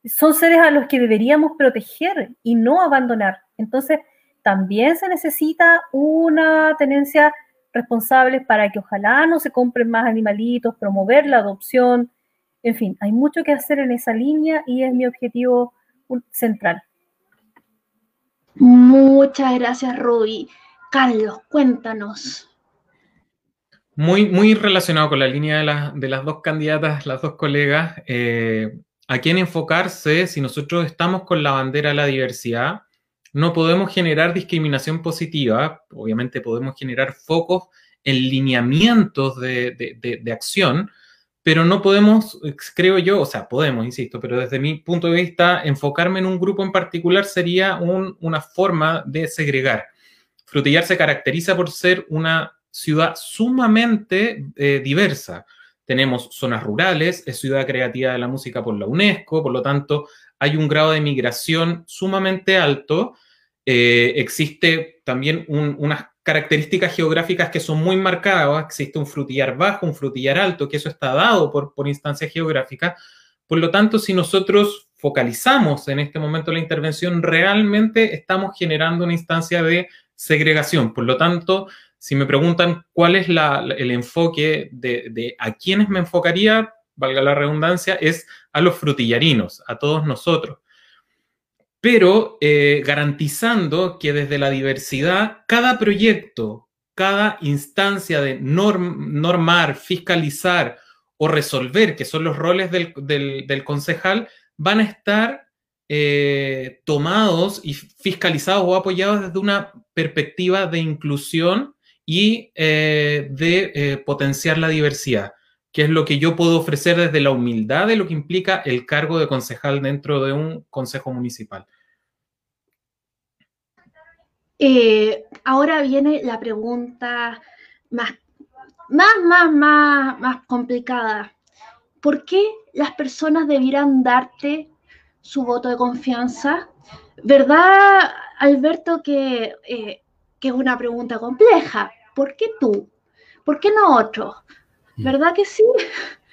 son seres a los que deberíamos proteger y no abandonar. Entonces, también se necesita una tenencia responsable para que ojalá no se compren más animalitos, promover la adopción. En fin, hay mucho que hacer en esa línea y es mi objetivo central. Muchas gracias, Ruby. Carlos, cuéntanos. Muy, muy relacionado con la línea de, las dos candidatas, las dos colegas, eh, a quién enfocarse si nosotros estamos con la bandera de la diversidad. No podemos generar discriminación positiva, obviamente podemos generar focos en lineamientos de, acción, pero no podemos, creo yo, o sea, podemos, insisto, pero desde mi punto de vista, enfocarme en un grupo en particular sería una forma de segregar. Frutillar se caracteriza por ser una ciudad sumamente eh, diversa. Tenemos zonas rurales, es ciudad creativa de la música por la UNESCO, por lo tanto, hay un grado de migración sumamente alto. Eh, existe también unas características geográficas que son muy marcadas. Existe un frutillar bajo, un frutillar alto, que eso está dado por, por instancias geográficas. Por lo tanto, si nosotros focalizamos en este momento la intervención, realmente estamos generando una instancia de segregación. Por lo tanto, si me preguntan cuál es el enfoque de, a quiénes me enfocaría, valga la redundancia, es a los frutillarinos, a todos nosotros. Pero eh, garantizando que desde la diversidad, cada proyecto, cada instancia de normar, fiscalizar o resolver, que son los roles del, concejal, van a estar eh, tomados y fiscalizados o apoyados desde una perspectiva de inclusión y eh, de potenciar la diversidad que es lo que yo puedo ofrecer desde la humildad de lo que implica el cargo de concejal dentro de un consejo municipal. Eh, ahora viene la pregunta más, más, más, más, más complicada. ¿Por qué las personas debieran darte su voto de confianza? ¿Verdad, Alberto, que, eh, que es una pregunta compleja? ¿Por qué tú? ¿Por qué no otro? Mm. ¿Verdad que sí?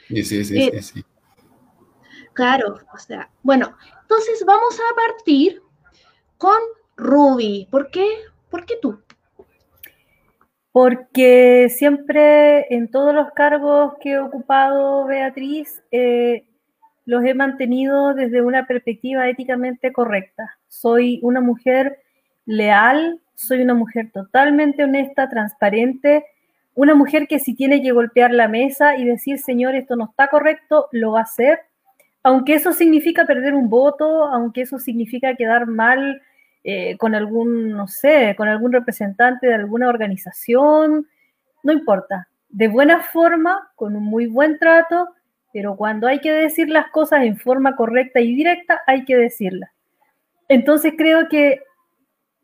Sí, sí, sí, eh, sí, Claro, o sea, bueno, entonces vamos a partir con Ruby. ¿Por qué? ¿Por qué tú? Porque siempre en todos los cargos que he ocupado, Beatriz, eh, los he mantenido desde una perspectiva éticamente correcta. Soy una mujer leal, soy una mujer totalmente honesta, transparente, una mujer que si tiene que golpear la mesa y decir, señor, esto no está correcto, lo va a hacer, aunque eso significa perder un voto, aunque eso significa quedar mal eh, con algún, no sé, con algún representante de alguna organización, no importa, de buena forma, con un muy buen trato, pero cuando hay que decir las cosas en forma correcta y directa, hay que decirlas. Entonces creo que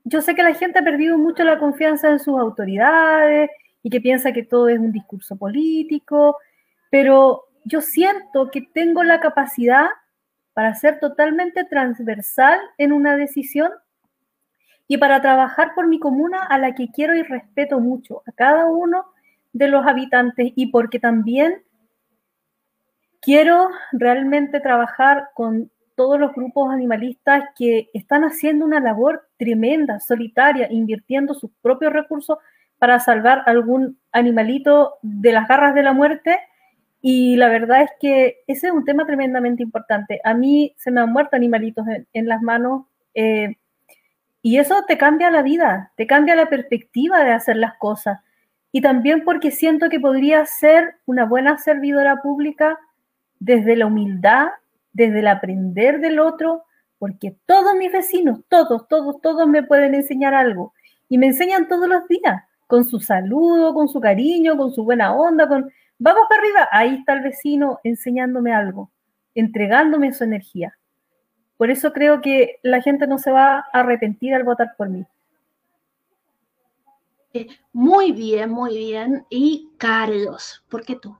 yo sé que la gente ha perdido mucho la confianza en sus autoridades, y que piensa que todo es un discurso político, pero yo siento que tengo la capacidad para ser totalmente transversal en una decisión y para trabajar por mi comuna a la que quiero y respeto mucho, a cada uno de los habitantes y porque también quiero realmente trabajar con todos los grupos animalistas que están haciendo una labor tremenda, solitaria, invirtiendo sus propios recursos para salvar algún animalito de las garras de la muerte. Y la verdad es que ese es un tema tremendamente importante. A mí se me han muerto animalitos en, las manos eh, y eso te cambia la vida, te cambia la perspectiva de hacer las cosas. Y también porque siento que podría ser una buena servidora pública desde la humildad, desde el aprender del otro, porque todos mis vecinos, todos, todos, todos me pueden enseñar algo y me enseñan todos los días con su saludo, con su cariño, con su buena onda, con vamos para arriba, ahí está el vecino enseñándome algo, entregándome su energía. Por eso creo que la gente no se va a arrepentir al votar por mí. Eh, muy bien, muy bien. Y Carlos, ¿por qué tú?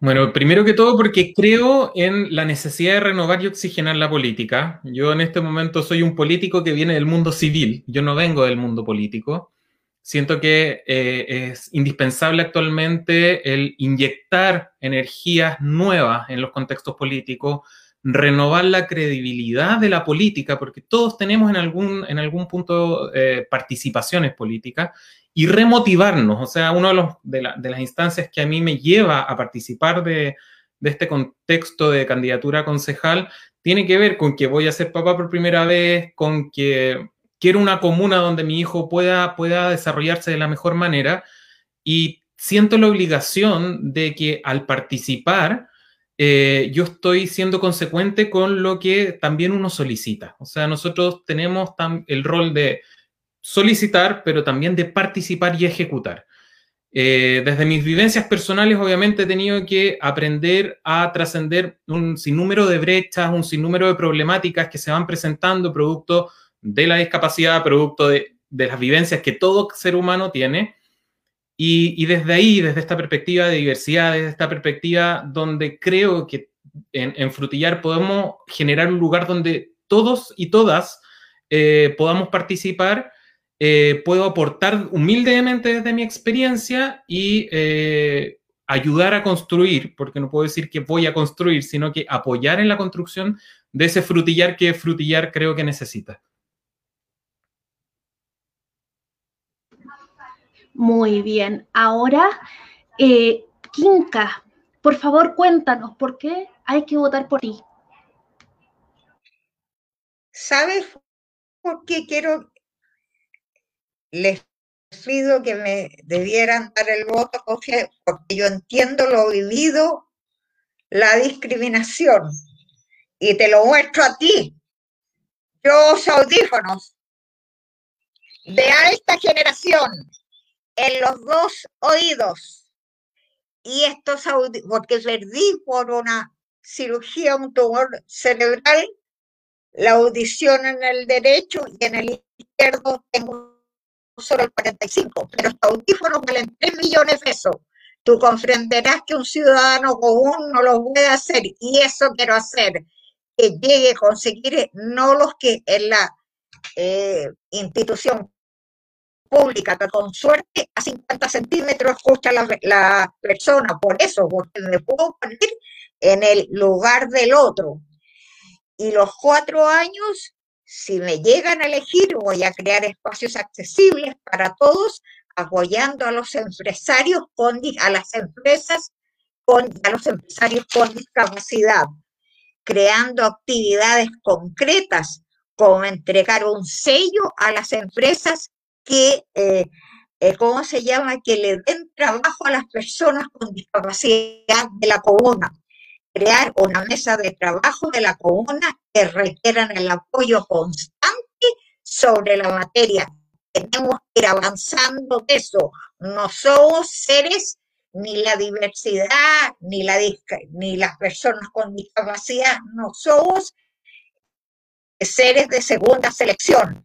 Bueno, primero que todo porque creo en la necesidad de renovar y oxigenar la política. Yo en este momento soy un político que viene del mundo civil, yo no vengo del mundo político. Siento que eh, es indispensable actualmente el inyectar energías nuevas en los contextos políticos, renovar la credibilidad de la política, porque todos tenemos en algún, en algún punto eh, participaciones políticas, y remotivarnos. O sea, una de, de, las instancias que a mí me lleva a participar de, de, este contexto de candidatura concejal tiene que ver con que voy a ser papá por primera vez, con que quiero una comuna donde mi hijo pueda, pueda desarrollarse de la mejor manera y siento la obligación de que al participar eh, yo estoy siendo consecuente con lo que también uno solicita. O sea, nosotros tenemos el rol de solicitar, pero también de participar y ejecutar. Eh, desde mis vivencias personales, obviamente, he tenido que aprender a trascender un sinnúmero de brechas, un sinnúmero de problemáticas que se van presentando producto de la discapacidad, producto de, las vivencias que todo ser humano tiene. Y, desde ahí, desde esta perspectiva de diversidad, desde esta perspectiva donde creo que en, Frutillar podemos generar un lugar donde todos y todas eh, podamos participar eh, puedo aportar humildemente desde mi experiencia y eh, ayudar a construir, porque no puedo decir que voy a construir, sino que apoyar en la construcción de ese frutillar que frutillar creo que necesita. Muy bien. Ahora, eh, Kinka, por favor cuéntanos por qué hay que votar por ti. ¿Sabes por qué quiero les pido que me debieran dar el voto porque, yo entiendo lo vivido, la discriminación. Y te lo muestro a ti. Uso audífonos de alta generación en los dos oídos. Y estos audífonos, porque perdí por una cirugía, un tumor cerebral, la audición en el derecho y en el izquierdo tengo solo el 45, pero los audífonos valen 3 millones de pesos. Tú comprenderás que un ciudadano común no lo puede hacer y eso quiero hacer, que llegue a conseguir no los que en la eh, institución pública, que con suerte a 50 centímetros escucha la, la persona, por eso, porque me puedo poner en el lugar del otro. Y los cuatro años si me llegan a elegir, voy a crear espacios accesibles para todos, apoyando a los empresarios con, a las empresas con, los empresarios con discapacidad, creando actividades concretas como entregar un sello a las empresas que, eh, eh, ¿cómo se llama?, que le den trabajo a las personas con discapacidad de la comuna crear una mesa de trabajo de la comuna que requieran el apoyo constante sobre la materia. Tenemos que ir avanzando de eso. No somos seres ni la diversidad, ni, la, ni las personas con discapacidad, no somos seres de segunda selección.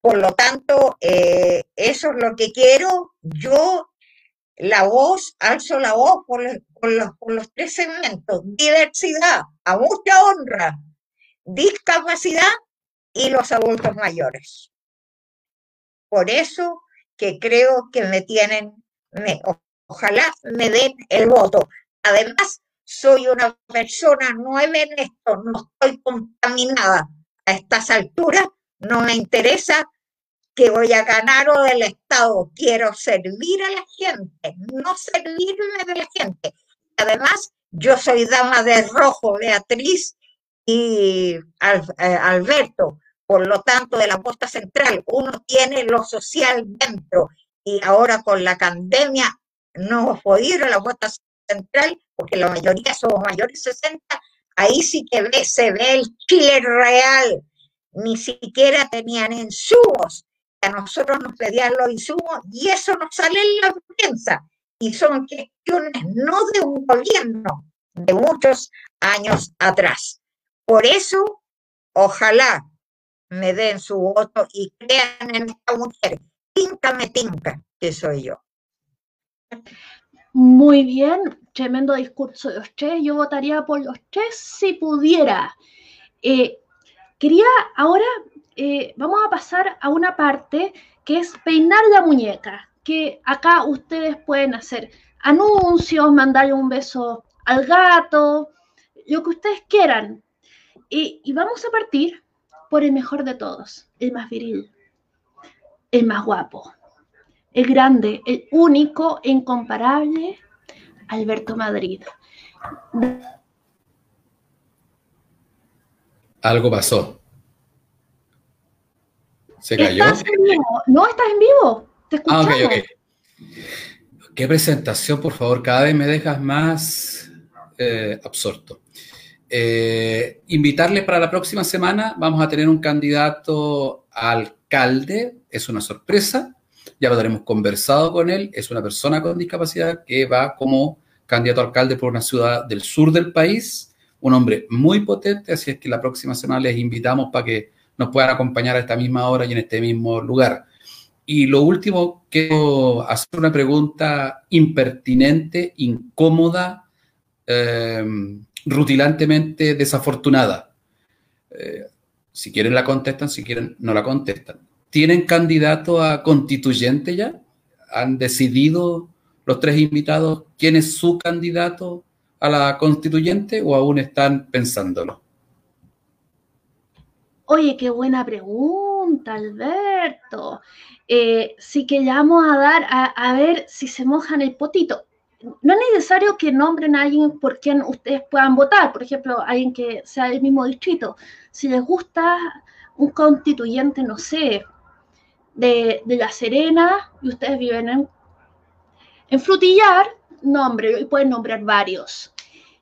Por lo tanto, eh, eso es lo que quiero. Yo la voz, alzo la voz por, los, tres segmentos, diversidad, a mucha honra, discapacidad y los adultos mayores. Por eso que creo que me tienen, ojalá me den el voto. Además, soy una persona nueva en esto, no estoy contaminada. A estas alturas no me interesa que voy a ganar o del Estado. Quiero servir a la gente, no servirme de la gente. Además, yo soy dama de rojo, Beatriz y eh, Alberto. Por lo tanto, de la posta central, uno tiene lo social dentro. Y ahora con la pandemia no hemos podido ir a la posta central porque la mayoría somos mayores de 60. Ahí sí que ve, se ve el Chile real. Ni siquiera tenían insumos a nosotros nos pedían los insumos y eso nos sale en la prensa. Y son cuestiones no de un gobierno, de muchos años atrás. Por eso, ojalá me den su voto y crean en esta mujer. Tinca me tinca, que soy yo. Muy bien, tremendo discurso de los tres. Yo votaría por los tres si pudiera. Eh, quería ahora eh, vamos a pasar a una parte que es peinar la muñeca, que acá ustedes pueden hacer anuncios, mandarle un beso al gato, lo que ustedes quieran. Y, vamos a partir por el mejor de todos, el más viril, el más guapo, el grande, el único e incomparable, Alberto Madrid. Algo pasó. ¿Se cayó? No, estás en vivo. Te escuchamos. Ah, ok, ok. Qué presentación, por favor. Cada vez me dejas más eh, absorto. Eh, invitarles para la próxima semana, vamos a tener un candidato a alcalde, es una sorpresa, ya lo habremos conversado con él, es una persona con discapacidad que va como candidato a alcalde por una ciudad del sur del país, un hombre muy potente, así es que la próxima semana les invitamos para que nos puedan acompañar a esta misma hora y en este mismo lugar. Y lo último, quiero hacer una pregunta impertinente, incómoda, eh, rutilantemente desafortunada. Eh, si quieren la contestan, si quieren no la contestan. ¿Tienen candidato a constituyente ya? ¿Han decidido los tres invitados quién es su candidato a la constituyente o aún están pensándolo? Oye, qué buena pregunta, Alberto. Eh, sí que ya vamos a dar a, ver si se mojan el potito. No es necesario que nombren a alguien por quien ustedes puedan votar, por ejemplo, alguien que sea del mismo distrito. Si les gusta un constituyente, no sé, de, La Serena y ustedes viven en, en Frutillar, nombre, y pueden nombrar varios.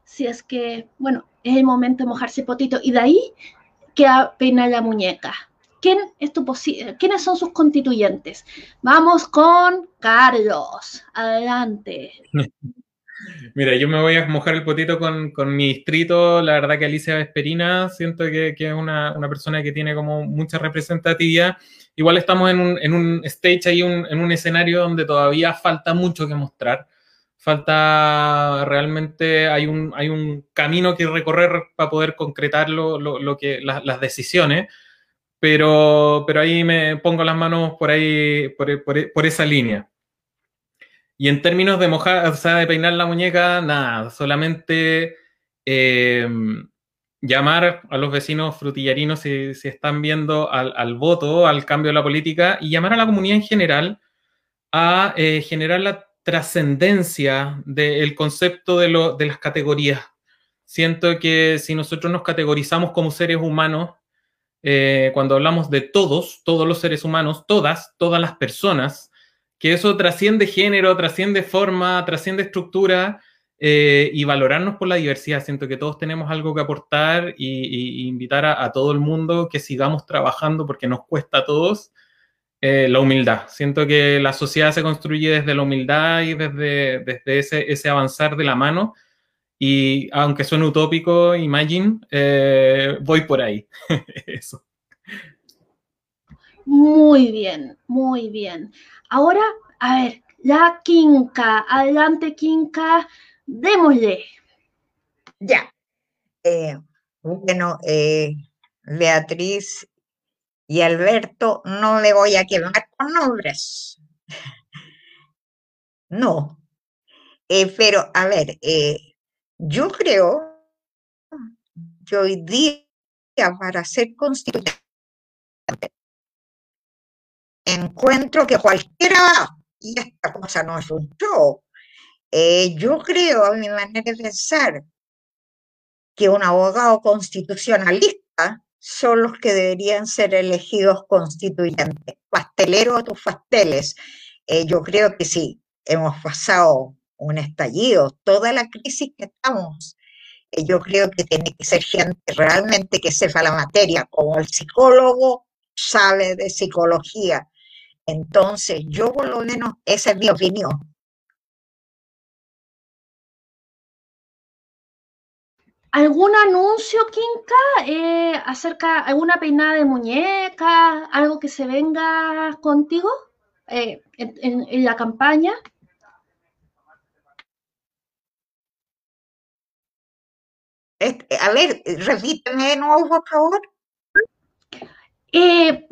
Si es que, bueno, es el momento de mojarse el potito. Y de ahí queda pena la muñeca. ¿Quién es tu ¿Quiénes son sus constituyentes? Vamos con Carlos. Adelante. Mira, yo me voy a mojar el potito con, mi distrito. La verdad que Alicia Vesperina siento que, es una, persona que tiene como mucha representatividad. Igual estamos en un, en un stage ahí, en un escenario donde todavía falta mucho que mostrar. Falta realmente, hay un, hay un camino que recorrer para poder concretar lo, que, las decisiones pero, pero ahí me pongo las manos por ahí, por, esa línea. Y en términos de mojar, o sea, de peinar la muñeca, nada, solamente em, llamar a los vecinos frutillarinos si, están viendo al, voto, al cambio de la política, y llamar a la comunidad en general a eh, generar la trascendencia del concepto de, lo, de las categorías. Siento que si nosotros nos categorizamos como seres humanos, eh, cuando hablamos de todos, todos los seres humanos, todas, todas las personas, que eso trasciende género, trasciende forma, trasciende estructura eh, y valorarnos por la diversidad. Siento que todos tenemos algo que aportar y, invitar a, todo el mundo que sigamos trabajando porque nos cuesta a todos eh, la humildad. Siento que la sociedad se construye desde la humildad y desde, desde ese, ese avanzar de la mano y aunque suene utópico, imagine, eh, voy por ahí. Eso. Muy bien, muy bien. Ahora, a ver, la Quinca. Adelante, Quinca. Démosle. Ya. Eh, bueno, eh, Beatriz y Alberto, no le voy a quemar con nombres. No. pero, a ver, yo creo que hoy día para ser constituyente encuentro que cualquiera, y esta cosa no es un show, eh, yo creo, a mi manera de pensar, que un abogado constitucionalista son los que deberían ser elegidos constituyentes. Pastelero a tus pasteles. Eh, yo creo que sí, hemos pasado un estallido, toda la crisis que estamos. Eh, yo creo que tiene que ser gente realmente que sepa la materia, como el psicólogo sabe de psicología. Entonces, yo por lo menos, esa es mi opinión. ¿Algún anuncio, Quinca, eh, acerca alguna peinada de muñeca, algo que se venga contigo eh, en la campaña? a ver, repíteme de nuevo, por favor. Eh,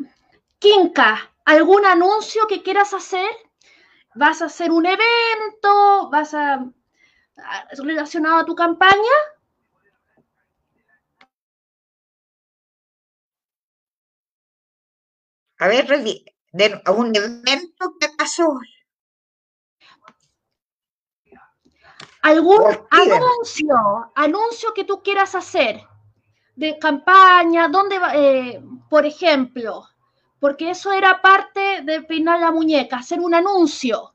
Kinka, ¿algún anuncio que quieras hacer? ¿Vas a hacer un evento? ¿Vas a, relacionado a tu campaña? A ver, de, un evento que pasó ¿Algún anuncio, anuncio que tú quieras hacer de campaña? ¿Dónde va, eh, por ejemplo? Porque eso era parte de peinar la muñeca, hacer un anuncio.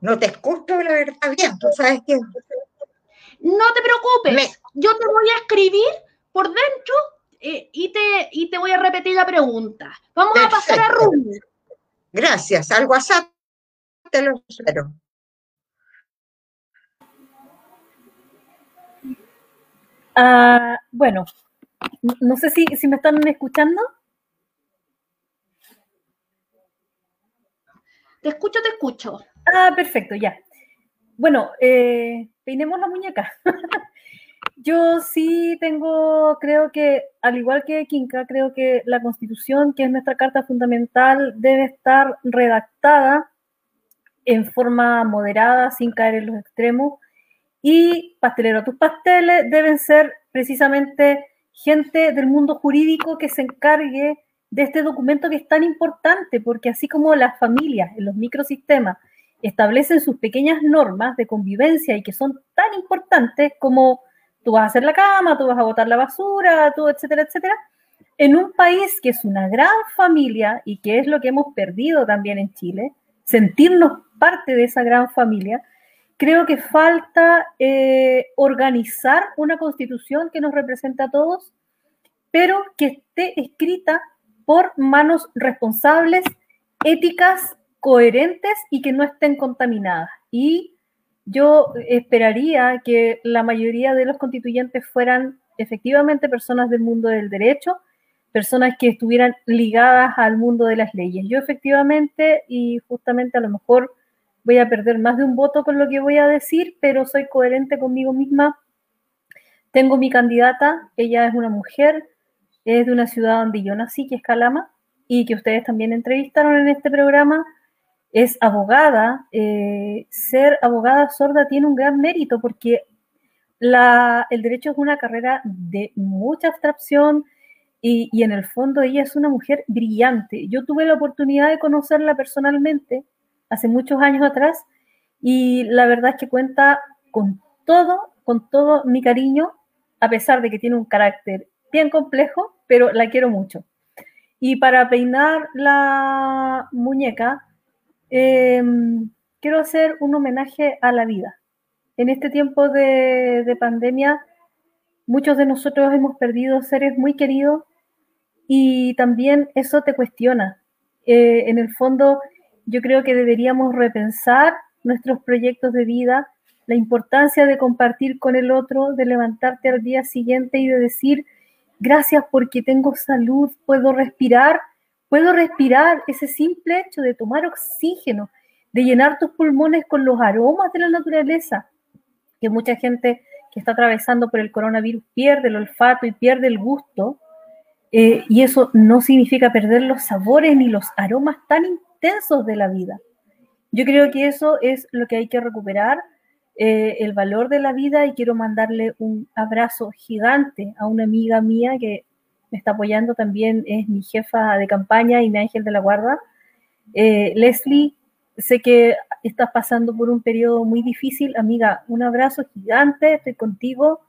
No te escucho la verdad bien, tú sabes que... No te preocupes, yo te voy a escribir por dentro eh, y, te, y te voy a repetir la pregunta. Vamos a pasar a Rumi. Gracias, al WhatsApp te lo espero. Ah, bueno, no sé si, si me están escuchando. Te escucho, te escucho. Ah, perfecto, ya. Bueno, eh, peinemos la muñeca. Yo sí tengo, creo que, al igual que Kinka, creo que la Constitución, que es nuestra carta fundamental, debe estar redactada en forma moderada, sin caer en los extremos. Y pastelero, tus pasteles deben ser precisamente gente del mundo jurídico que se encargue de este documento que es tan importante, porque así como las familias en los microsistemas establecen sus pequeñas normas de convivencia y que son tan importantes como tú vas a hacer la cama, tú vas a botar la basura, etcétera, etcétera, en un país que es una gran familia y que es lo que hemos perdido también en Chile, sentirnos parte de esa gran familia, creo que falta eh, organizar una constitución que nos represente a todos, pero que esté escrita por manos responsables, éticas, coherentes y que no estén contaminadas. Y yo esperaría que la mayoría de los constituyentes fueran efectivamente personas del mundo del derecho, personas que estuvieran ligadas al mundo de las leyes. Yo efectivamente, y justamente a lo mejor voy a perder más de un voto con lo que voy a decir, pero soy coherente conmigo misma. Tengo mi candidata, ella es una mujer, es de una ciudad donde yo nací, que es Calama, y que ustedes también entrevistaron en este programa. Es abogada. Eh, ser abogada sorda tiene un gran mérito porque el derecho es una carrera de mucha abstracción y, y en el fondo ella es una mujer brillante. Yo tuve la oportunidad de conocerla personalmente hace muchos años atrás y la verdad es que cuenta con todo, con todo mi cariño, a pesar de que tiene un carácter bien complejo, pero la quiero mucho. Y para peinar la muñeca, em, quiero hacer un homenaje a la vida. En este tiempo de, pandemia, muchos de nosotros hemos perdido seres muy queridos y también eso te cuestiona. Eh, en el fondo, yo creo que deberíamos repensar nuestros proyectos de vida, la importancia de compartir con el otro, de levantarte al día siguiente y de decir, gracias porque tengo salud, puedo respirar, puedo respirar ese simple hecho de tomar oxígeno, de llenar tus pulmones con los aromas de la naturaleza, que mucha gente que está atravesando por el coronavirus pierde el olfato y pierde el gusto, eh, y eso no significa perder los sabores ni los aromas tan intensos de la vida. Yo creo que eso es lo que hay que recuperar eh, el valor de la vida y quiero mandarle un abrazo gigante a una amiga mía que me está apoyando también, es mi jefa de campaña y mi ángel de la guarda. Eh, Leslie, sé que estás pasando por un periodo muy difícil, amiga, un abrazo gigante, estoy contigo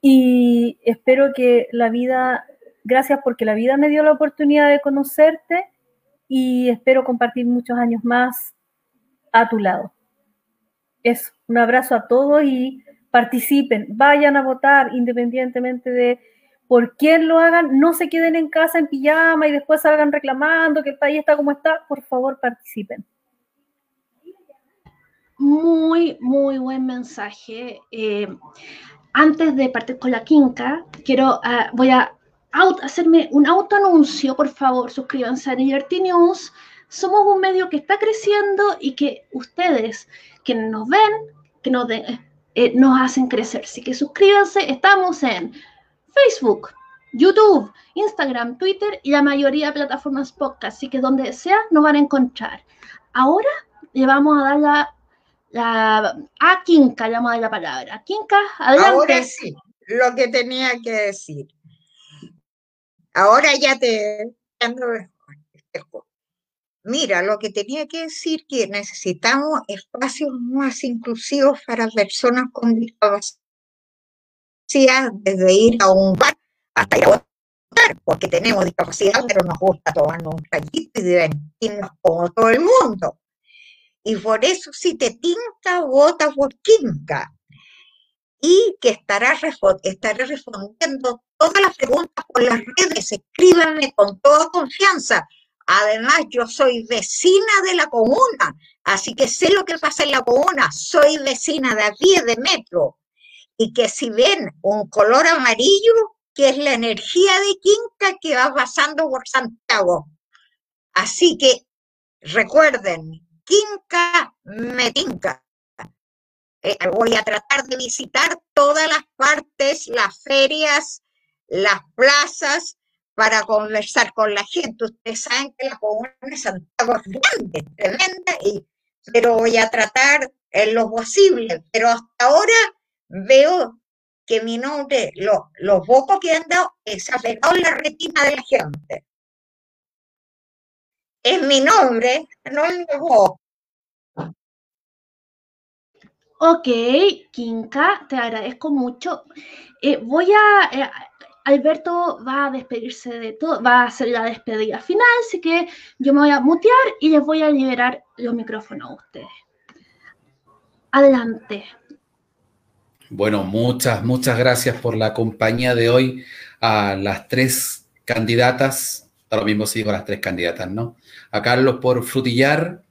y espero que la vida, gracias porque la vida me dio la oportunidad de conocerte y espero compartir muchos años más a tu lado. Eso, un abrazo a todos y participen, vayan a votar independientemente de por quién lo hagan, no se queden en casa en pijama y después salgan reclamando que el país está como está, por favor participen. Muy, muy buen mensaje. Eh, antes de partir con la quinca, quiero, ah, voy a hacerme un autoanuncio, por favor, suscríbanse a Liberty News. Somos un medio que está creciendo y que ustedes que nos ven, que nos, eh, nos hacen crecer. Así que suscríbanse, estamos en Facebook, YouTube, Instagram, Twitter y la mayoría de plataformas podcast, así que donde sea nos van a encontrar. Ahora le vamos a dar la, la a Kinka, le vamos la palabra. Kinka, adelante. Ahora sí, lo que tenía que decir. Ahora ya te Mira, lo que tenía que decir que necesitamos espacios más inclusivos para personas con discapacidad, desde ir a un bar hasta ir a votar, porque tenemos discapacidad, pero nos gusta tomarnos un rayito y divertirnos como todo el mundo. Y por eso si te tinca, vota por Quinca. Y que estará, estaré respondiendo todas las preguntas por las redes. Escríbanme con toda confianza. Además, yo soy vecina de la comuna, así que sé lo que pasa en la comuna. Soy vecina de a pie de metro. Y que si ven un color amarillo, que es la energía de Quinca que va pasando por Santiago. Así que recuerden, Quinca me tinca. Eh, voy a tratar de visitar todas las partes, las ferias, las plazas, para conversar con la gente. Ustedes saben que la comuna de Santiago es grande, tremenda, y, pero voy a tratar en lo posible. Pero hasta ahora veo que mi nombre, lo, los votos que han dado, ha pegado en la retina de la gente. Es mi nombre, no mi voz. Ok, Kinka, te agradezco mucho. Eh, voy a, eh, Alberto va a despedirse de todo, va a hacer la despedida final, así que yo me voy a mutear y les voy a liberar los micrófonos a ustedes. Adelante. Bueno, muchas, muchas gracias por la compañía de hoy a las tres candidatas, a lo mismo si digo las tres candidatas, ¿no? A Carlos por Frutillar,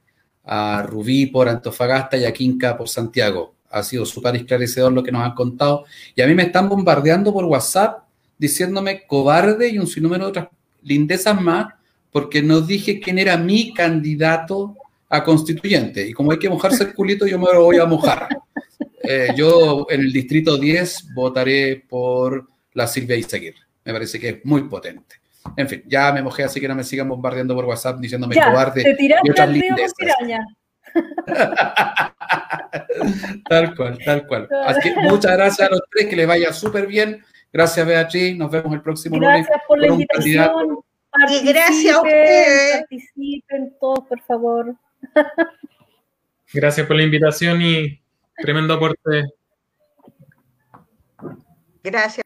a Rubí por Antofagasta y a Quinca por Santiago. Ha sido súper esclarecedor lo que nos han contado. Y a mí me están bombardeando por WhatsApp diciéndome cobarde y un sinnúmero de otras lindezas más, porque no dije quién era mi candidato a constituyente. Y como hay que mojarse el culito, yo me lo voy a mojar. Eh, yo en el distrito 10 votaré por la Silvia Izaguirre. Me parece que es muy potente. En fin, ya me mojé, así que no me sigan bombardeando por WhatsApp diciéndome cobarde y otras lindezas. tal cual, tal cual. Así que muchas gracias a los tres, que les vaya súper bien. Gracias, Beatriz. Nos vemos el próximo lunes. Gracias por la invitación. Y gracias a ustedes. Participen todos, por favor. Gracias por la invitación y tremendo aporte. Gracias.